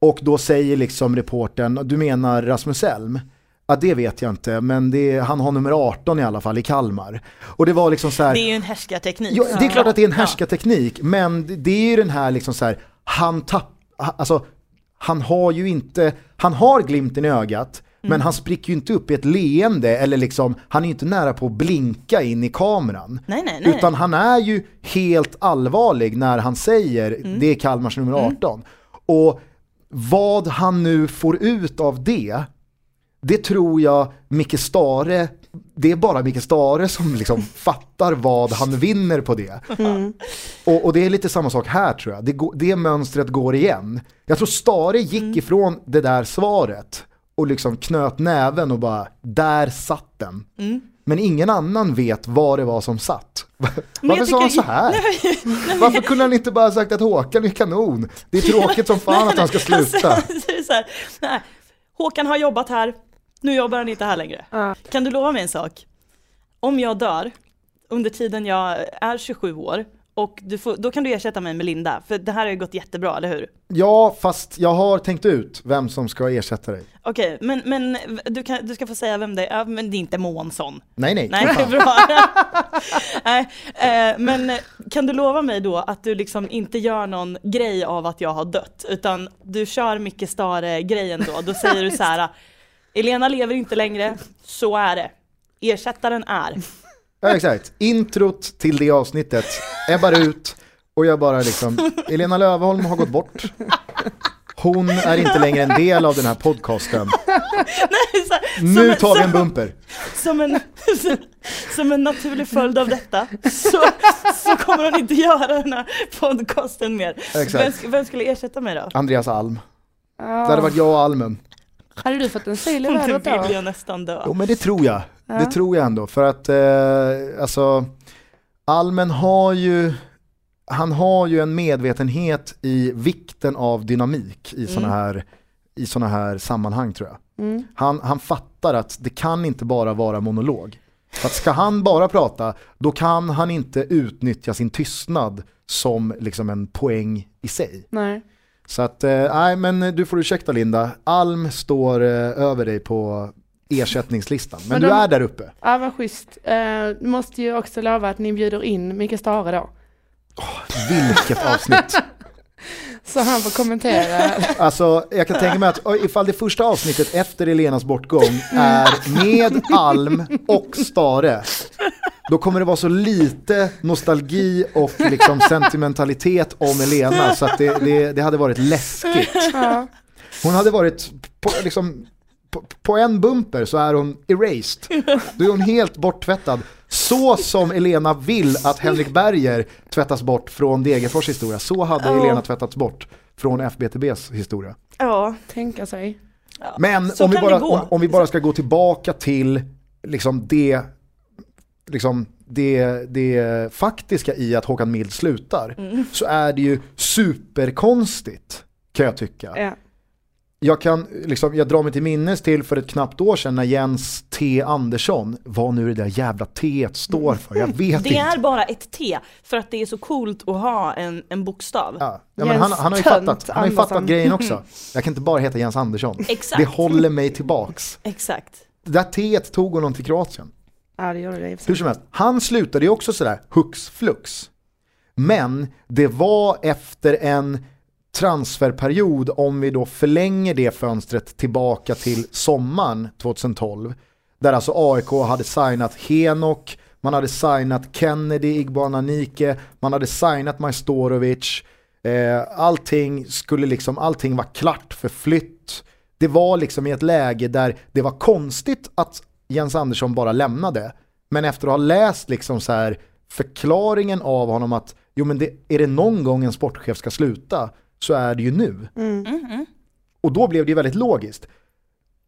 Och då säger liksom reporten, du menar Rasmus Elm? Ja det vet jag inte, men det, han har nummer 18 i alla fall i Kalmar. Och det var liksom så här, Det är ju en härskarteknik. Ja, det är klart att det är en Ja. härskarteknik, men det- är ju den här liksom så här, han tapp, alltså han har ju inte, han har glimten i ögat, Mm. men han spricker ju inte upp i ett leende eller liksom, han är ju inte nära på att blinka in i kameran. Nej, nej, nej. Utan han är ju helt allvarlig när han säger Mm. det är Kalmars nummer 18. Och vad han nu får ut av det, det tror jag Micke Stare, det är bara Micke Stare som liksom fattar vad han vinner på det. Och, och det är lite samma sak här tror jag, det, det mönstret går igen. Jag tror Stare gick ifrån det där svaret och liksom knöt näven och bara, där satt den. Men ingen annan vet vad det var som satt. Varför sa han så här? Varför kunde han inte bara sagt att Håkan är kanon? Det är tråkigt som fan att han ska sluta. Alltså, det är så här, nej, Håkan har jobbat här, nu jobbar han inte här längre. Ja. Kan du lova mig en sak? Om jag dör under tiden jag är 27 år och får, då kan du ersätta mig med Linda, för det här har ju gått jättebra, eller hur? Ja, fast jag har tänkt ut vem som ska ersätta dig. Okej, men, men du, kan, du ska få säga vem det är, men det är inte Månsson. Nej, nej. Nej, fan. bra. Nej, eh, men kan du lova mig då att du liksom inte gör någon grej av att jag har dött, utan du kör Micke Stare-grejen då, då säger du så här, Elena lever inte längre, så är det. Ersättaren är. Ja, exakt. Introt till det avsnittet ebbar ut och jag bara liksom, Elena Lövholm har gått bort. Hon är inte längre en del av den här podcasten. Nej, så Nu som, tar vi en bumper. som, en, som en naturlig följd av detta så, så kommer hon inte göra den här podcasten mer. Exakt. Vem, vem skulle ersätta mig då? Andreas Alm. Det Ja. hade varit jag och Almen. Hade du fått en syl i vädret vill då? jag nästan dö. Jo men det tror jag. Det Ja. tror jag ändå. För att, eh, alltså, Almen har ju, han har ju en medvetenhet i vikten av dynamik i sådana här, i såna här sammanhang tror jag. Mm. Han, han fattar att det kan inte bara vara monolog. För att ska han bara prata, då kan han inte utnyttja sin tystnad som liksom en poäng i sig. Nej. Så att, eh, nej men du får ursäkta Linda, Alm står eh, över dig på ersättningslistan. Men, Men du de- är där uppe. Ja, vad schysst. Eh, du måste ju också lova att ni bjuder in Micke Stare då. Vilket avsnitt. Så han får kommentera. Alltså jag kan tänka mig att ifall det första avsnittet efter Elenas bortgång är med Alm och Stare, då kommer det vara så lite nostalgi och liksom sentimentalitet om Elena så att det, det, det hade varit läskigt. Hon hade varit på, liksom, på, på en bumper så är hon erased. Då är hon helt borttvättad. Så som Elena vill att Henrik Berger tvättas bort från Degerfors historia. Så hade Ja. Elena tvättats bort från FBTBs historia. Ja. Tänka sig. ja. Men Så om vi, bara, om, om vi bara ska gå tillbaka till liksom det, liksom det, det faktiska i att Håkan Mild slutar Mm. så är det ju superkonstigt kan jag tycka. Ja. Jag, kan, liksom, jag drar mig till minnes till för ett knappt år sedan när Jens T. Andersson, vad nu det där jävla T står för, jag vet Det inte. är bara ett T för att det är så coolt att ha en, en bokstav. Ja, ja, men han, han har ju fattat, han har ju fattat grejen också. Jag kan inte bara heta Jens Andersson. Exakt. Det håller mig tillbaks. Exakt. Det där T tog honom till Kroatien. ja, det gjorde det. Hur som helst, han slutade ju också sådär hux flux. Men det var efter en transferperiod, om vi då förlänger det fönstret tillbaka till sommaren 2012, där alltså AIK hade signat Henok, man hade signat Kennedy, Igbana Nike, man hade signat Majstorovic, eh, allting skulle liksom, allting var klart för flytt. Det var liksom i ett läge där det var konstigt att Jens Andersson bara lämnade, men efter att ha läst liksom så här förklaringen av honom att jo men det, är det någon gång en sportchef ska sluta så är det ju nu. Mhm. Och då blev det ju väldigt logiskt.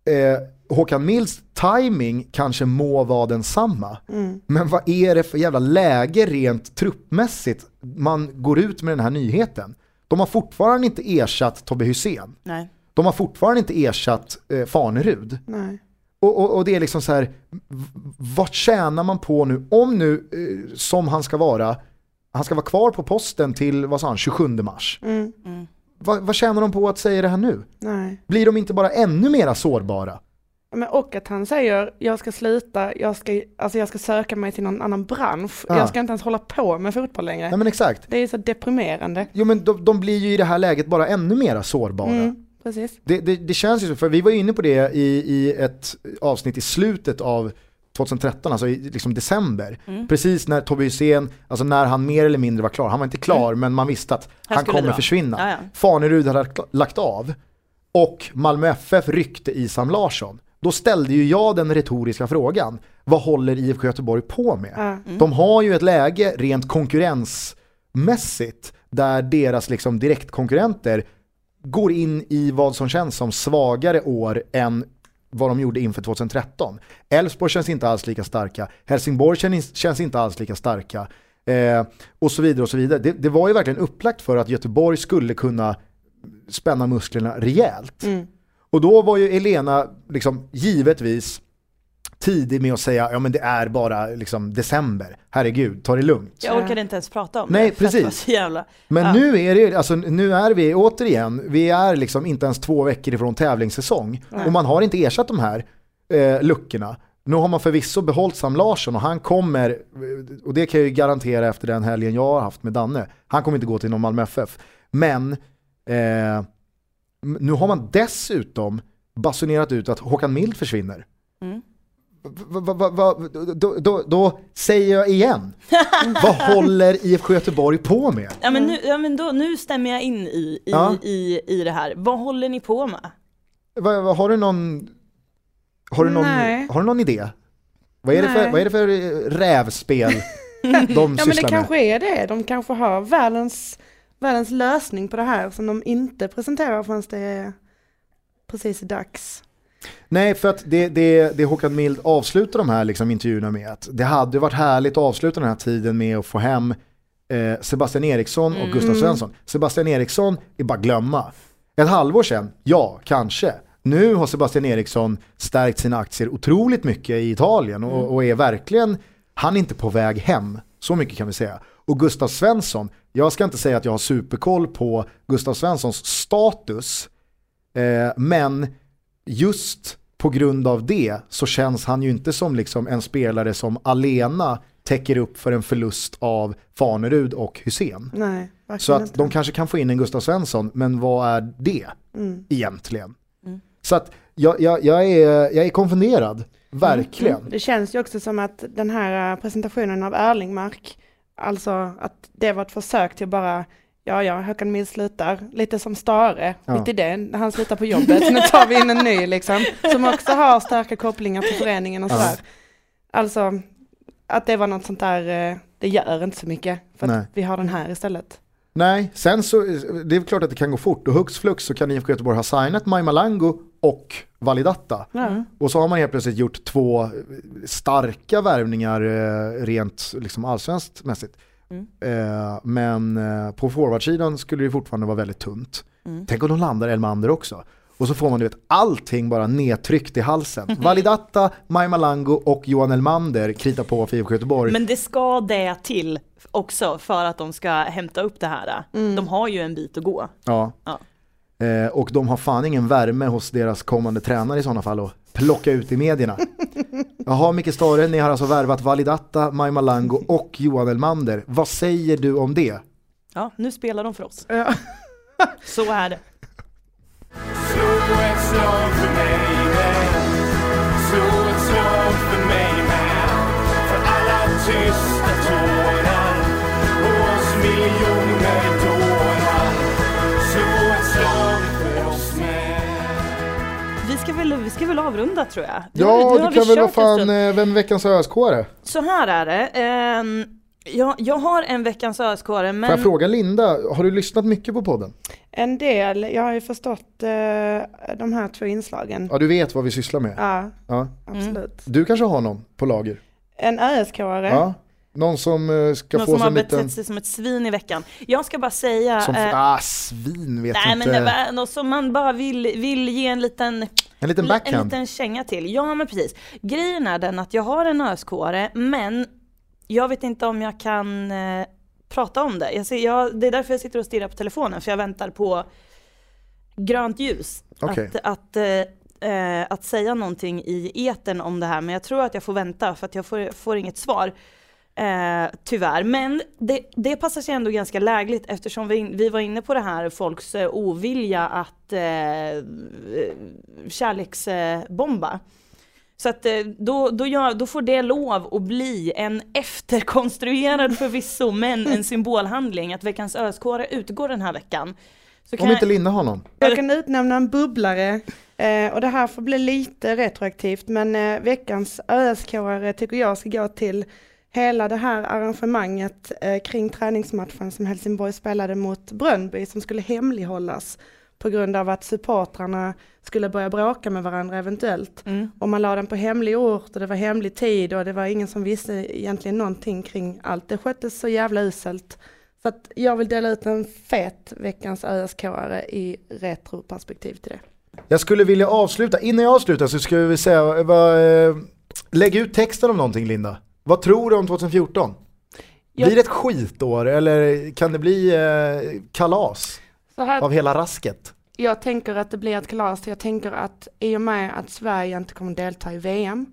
Eh, Håkan Mills timing kanske må vara densamma. Men vad är det för jävla läge rent truppmässigt man går ut med den här nyheten? De har fortfarande inte ersatt Tobbe Hysén. Nej. De har fortfarande inte ersatt eh, Fanerud. Nej. Och, och, och det är liksom så här, vad tjänar man på nu? Om nu, eh, som han ska vara, han ska vara kvar på posten till, vad sa han, 27 mars. Mm. Va, vad tjänar de på att säga det här nu? Nej. Blir de inte bara ännu mera sårbara? Men och att han säger, jag ska sluta, jag ska, alltså jag ska söka mig till någon annan bransch. Ja. Jag ska inte ens hålla på med fotboll längre. Nej men exakt. Det är så deprimerande. Jo men de, de blir ju i det här läget bara ännu mera sårbara. Mm, precis. Det, det, det känns ju så, för vi var inne på det i, i ett avsnitt i slutet av 2013, alltså i liksom december. Mm. Precis när Tobbe Hysén, alltså när han mer eller mindre var klar. Han var inte klar men man visste att Han kommer dra. försvinna. Ja, ja. Fanerud hade lagt- av och Malmö FF ryckte Isam Larsson. Då ställde ju jag den retoriska frågan, vad håller IFK Göteborg på med? Ja. De har ju ett läge rent konkurrensmässigt där deras liksom direktkonkurrenter går in i vad som känns som svagare år än vad de gjorde inför 2013. Elfsborg känns inte alls lika starka, Helsingborg känns, känns inte alls lika starka eh, och så vidare och så vidare. Det, det var ju verkligen upplagt för att Göteborg skulle kunna spänna musklerna rejält. Mm. Och då var ju Elena liksom givetvis tidig med att säga ja men det är bara liksom december, herregud, ta det lugnt. Jag orkade inte ens prata om Nej, det. precis. Jävla... Men Ja. nu är det, alltså nu är vi återigen, vi är liksom inte ens två veckor ifrån tävlingssäsong och man har inte ersatt de här eh, luckorna. Nu har man förvisso behållit Sam Larsson och han kommer, och det kan jag ju garantera efter den helgen jag har haft med Danne, han kommer inte gå till någon Malmö FF. Men eh, nu har man dessutom basunerat ut att Håkan Mild försvinner. Mm. Va, va, va, då, då, då säger jag igen, vad håller IFK Göteborg på med? Ja men, nu, ja, men då, nu stämmer jag in i, i, Ja. i, i det här. Vad håller ni på med? Va, va, har du någon, har du någon, Nej. har du någon idé? Vad är, det för, vad är det för eh, rävspel de Ja men det sysslar med? kanske är det. De kanske har världens, världens lösning på det här som de inte presenterar förrän det är precis dags. Nej, för att det, det, det Håkan Mild avslutar de här liksom intervjuerna med att det hade varit härligt att avsluta den här tiden med att få hem eh, Sebastian Eriksson och Gustav Svensson. Sebastian Eriksson är bara glömma. Ett halvår sedan, ja, kanske. Nu har Sebastian Eriksson stärkt sina aktier otroligt mycket i Italien och, och är verkligen, han är inte på väg hem. Så mycket kan vi säga. Och Gustav Svensson, jag ska inte säga att jag har superkoll på Gustav Svenssons status, eh, men just på grund av det så känns han ju inte som liksom en spelare som alena täcker upp för en förlust av Fanerud och Hussein. Nej, Så att inte. de kanske kan få in en Gustav Svensson, men vad är det Mm. egentligen? Så att jag, jag, jag, är, jag är konfunderad, verkligen. Det känns ju också som att den här presentationen av Erlingmark, alltså att det var ett försök till bara, ja ja, Håkan Mild slutar, lite som Stare, Ja. mitt i det, när han slutar på jobbet, nu tar vi in en ny liksom, som också har starka kopplingar till föreningen och Ja. sådär. Alltså, att det var något sånt där, eh, det gör inte så mycket, för Nej. att vi har den här istället. Nej, sen så, det är klart att det kan gå fort och hux flux så kan IFK Göteborg ha signat Maj Malango och Validatta. Ja. Och så har man helt plötsligt gjort två starka värvningar eh, rent liksom allsvenskt mässigt. Mm. Eh, men eh, på forwardsidan skulle det fortfarande vara väldigt tunt. Mm. Tänk om de landar Elmander också. Och så får man du vet, allting bara nedtryckt i halsen. Validatta, Maj Malango och Johan Elmander kritar på för IFK Göteborg. Men det ska det till också för att de ska hämta upp det här. De har ju en bit att gå. Ja. Ja. Eh, och de har fan ingen värme hos deras kommande tränare i sådana fall att plocka ut i medierna. Jaha Micke Stare, ni har alltså värvat Validatta, Maj Malango och Johan Elmander. Vad säger du om det? Ja, nu spelar de för oss. Ja. Så är det. Slå ett slag för mig med Slå ett slag för mig med För alla tysta väl, vi ska väl avrunda tror jag. Nu- Ja, nu har du vi kan väl vad en fan, eh, vem är veckans ösk? Så här är det. Ehm, jag, jag har en veckans ösk Får jag men fråga Linda, har du lyssnat mycket på podden? En del, jag har ju förstått eh, de här två inslagen. Ja, du vet vad vi sysslar med. Ja, Ja. absolut. Du kanske har någon på lager? En ÖSK-are. Ja. Någon som eh, ska någon få som sig har en liten... betett sig som ett svin i veckan. Jag ska bara säga... Som, eh, ah, svin vet nej inte. men det var något som man bara vill, vill ge en liten En liten En backhand. liten känga till. Ja men precis. Grejen är den att jag har en öskåre men jag vet inte om jag kan eh, prata om det. Jag ser, jag, det är därför jag sitter och stirrar på telefonen för jag väntar på grönt ljus. Okej. Att, att, eh, eh, att säga någonting i etern om det här men jag tror att jag får vänta för att jag får, får inget svar. Eh, tyvärr, men det, det passar sig ändå ganska lägligt eftersom vi, vi var inne på det här folks eh, ovilja att eh, kärleksbomba. Så att eh, då, då, gör, då får det lov att bli en efterkonstruerad förvisso men en symbolhandling att veckans öskåre utgår den här veckan. Så Om inte Linda har någon. Jag kan utnämna en bubblare eh, och det här får bli lite retroaktivt men eh, veckans ÖSK-are tycker jag ska gå till hela det här arrangemanget eh, kring träningsmatchen som Helsingborg spelade mot Brönnby som skulle hemlighållas på grund av att supportrarna skulle börja bråka med varandra eventuellt. Mm. Och man la den på hemlig ort och det var hemlig tid och det var ingen som visste egentligen någonting kring allt. Det sköttes så jävla uselt. Så att jag vill dela ut en fet veckans ÖSK-are i retroperspektiv till det. Jag skulle vilja avsluta, innan jag avslutar så skulle vi säga, vad, eh, lägg ut texten om någonting Linda. Vad tror du om 2014? Jag- Blir det ett skitår eller kan det bli eh, kalas här, av hela rasket? jag tänker att det blir ett kalas. Jag tänker att i och med att Sverige inte kommer delta i VM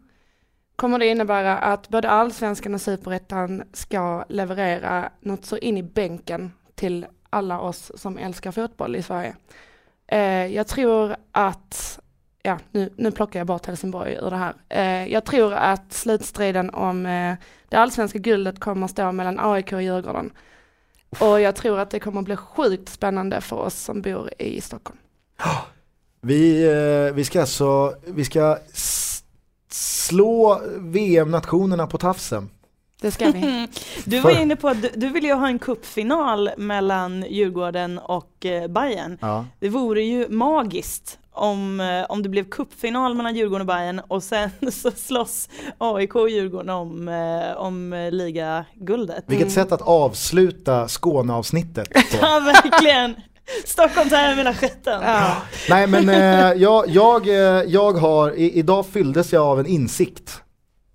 kommer det innebära att både allsvenskan och superettan ska leverera något så in i bänken till alla oss som älskar fotboll i Sverige. Eh, jag tror att, ja nu, nu plockar jag bort Helsingborg ur det här. Eh, jag tror att slutstriden om eh, det allsvenska guldet kommer stå mellan AIK och Djurgården. Och jag tror att det kommer bli sjukt spännande för oss som bor i Stockholm. Vi, eh, vi ska alltså, vi ska slå VM-nationerna på tafsen. Det ska vi. Du var inne på att du, du vill ju ha en kuppfinal mellan Djurgården och eh, Bayern. Ja. Det vore ju magiskt om, eh, om det blev cupfinal mellan Djurgården och Bayern och sen så slåss AIK och Djurgården om, eh, om eh, ligaguldet. Vilket sätt att avsluta Skåneavsnittet på. Ja verkligen! Stockholm tar mina skötten. Ja. Nej men eh, jag, jag, jag har, i, idag fylldes jag av en insikt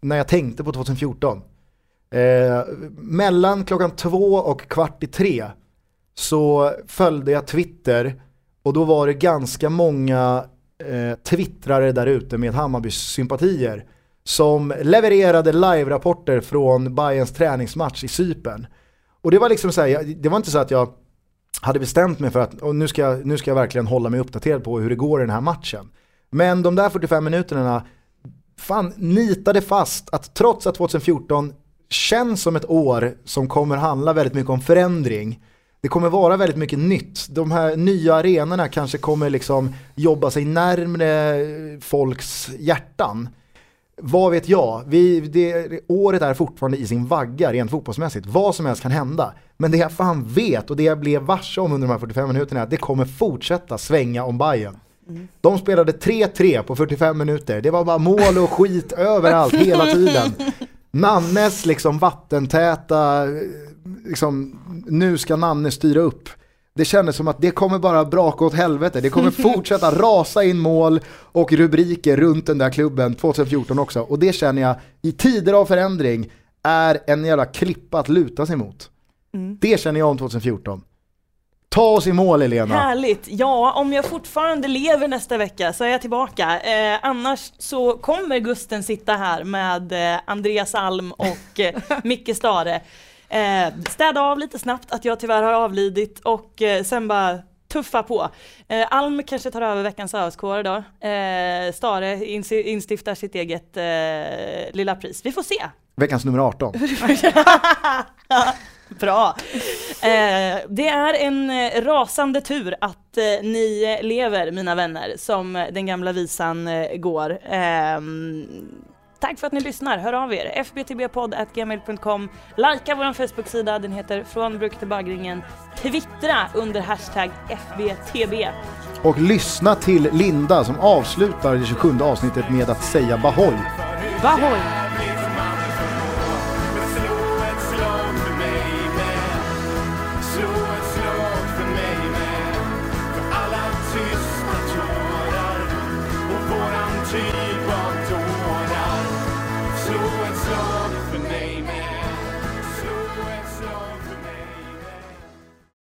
när jag tänkte på 2014. Eh, mellan klockan två och kvart i tre så följde jag Twitter och då var det ganska många eh, twittrare där ute med Hammarbys sympatier som levererade live-rapporter från Bayerns träningsmatch i Cypern. Och det var liksom så här, jag- det var inte så att jag hade bestämt mig för att nu, ska jag, nu ska jag verkligen hålla mig uppdaterad på hur det går i den här matchen. Men de där 45 minuterna fan nitade fast att trots att 2014 känns som ett år som kommer handla väldigt mycket om förändring. Det kommer vara väldigt mycket nytt. De här nya arenorna kanske kommer liksom jobba sig närmre folks hjärtan. Vad vet jag? Vi, det, året är fortfarande i sin vagga rent fotbollsmässigt. Vad som helst kan hända. Men det jag fan vet och det jag blev varse om under de här 45 minuterna är att det kommer fortsätta svänga om Bayern. De spelade 3-3 på 45 minuter. Det var bara mål och skit överallt hela tiden. Nannes liksom vattentäta, liksom, nu ska Nanne styra upp. Det kändes som att det kommer bara braka åt helvete. Det kommer fortsätta rasa in mål och rubriker runt den där klubben 2014 också. Och det känner jag, i tider av förändring, är en jävla klippa att luta sig mot. Det känner jag om 2014. Ta oss i mål Elena. Härligt! Ja, om jag fortfarande lever nästa vecka så är jag tillbaka. Eh, annars så kommer Gusten sitta här med eh, Andreas Alm och eh, Micke Stare. Eh, städa av lite snabbt att jag tyvärr har avlidit och eh, sen bara tuffa på. Eh, Alm kanske tar över veckans öskår då. Eh, Stare instiftar sitt eget eh, lilla pris. Vi får se. Veckans nummer 18. Bra. Eh, det är en eh, rasande tur att eh, ni lever, mina vänner, som den gamla visan eh, går. Ehm, tack för att ni lyssnar. Hör av er. fbtbpodd.gmail.com Likea vår Facebook-sida. Den heter Från bruk till bagringen. Twittra under hashtag FBTB. Och lyssna till Linda som avslutar det 27 avsnittet med att säga Bahoy. Bahoy!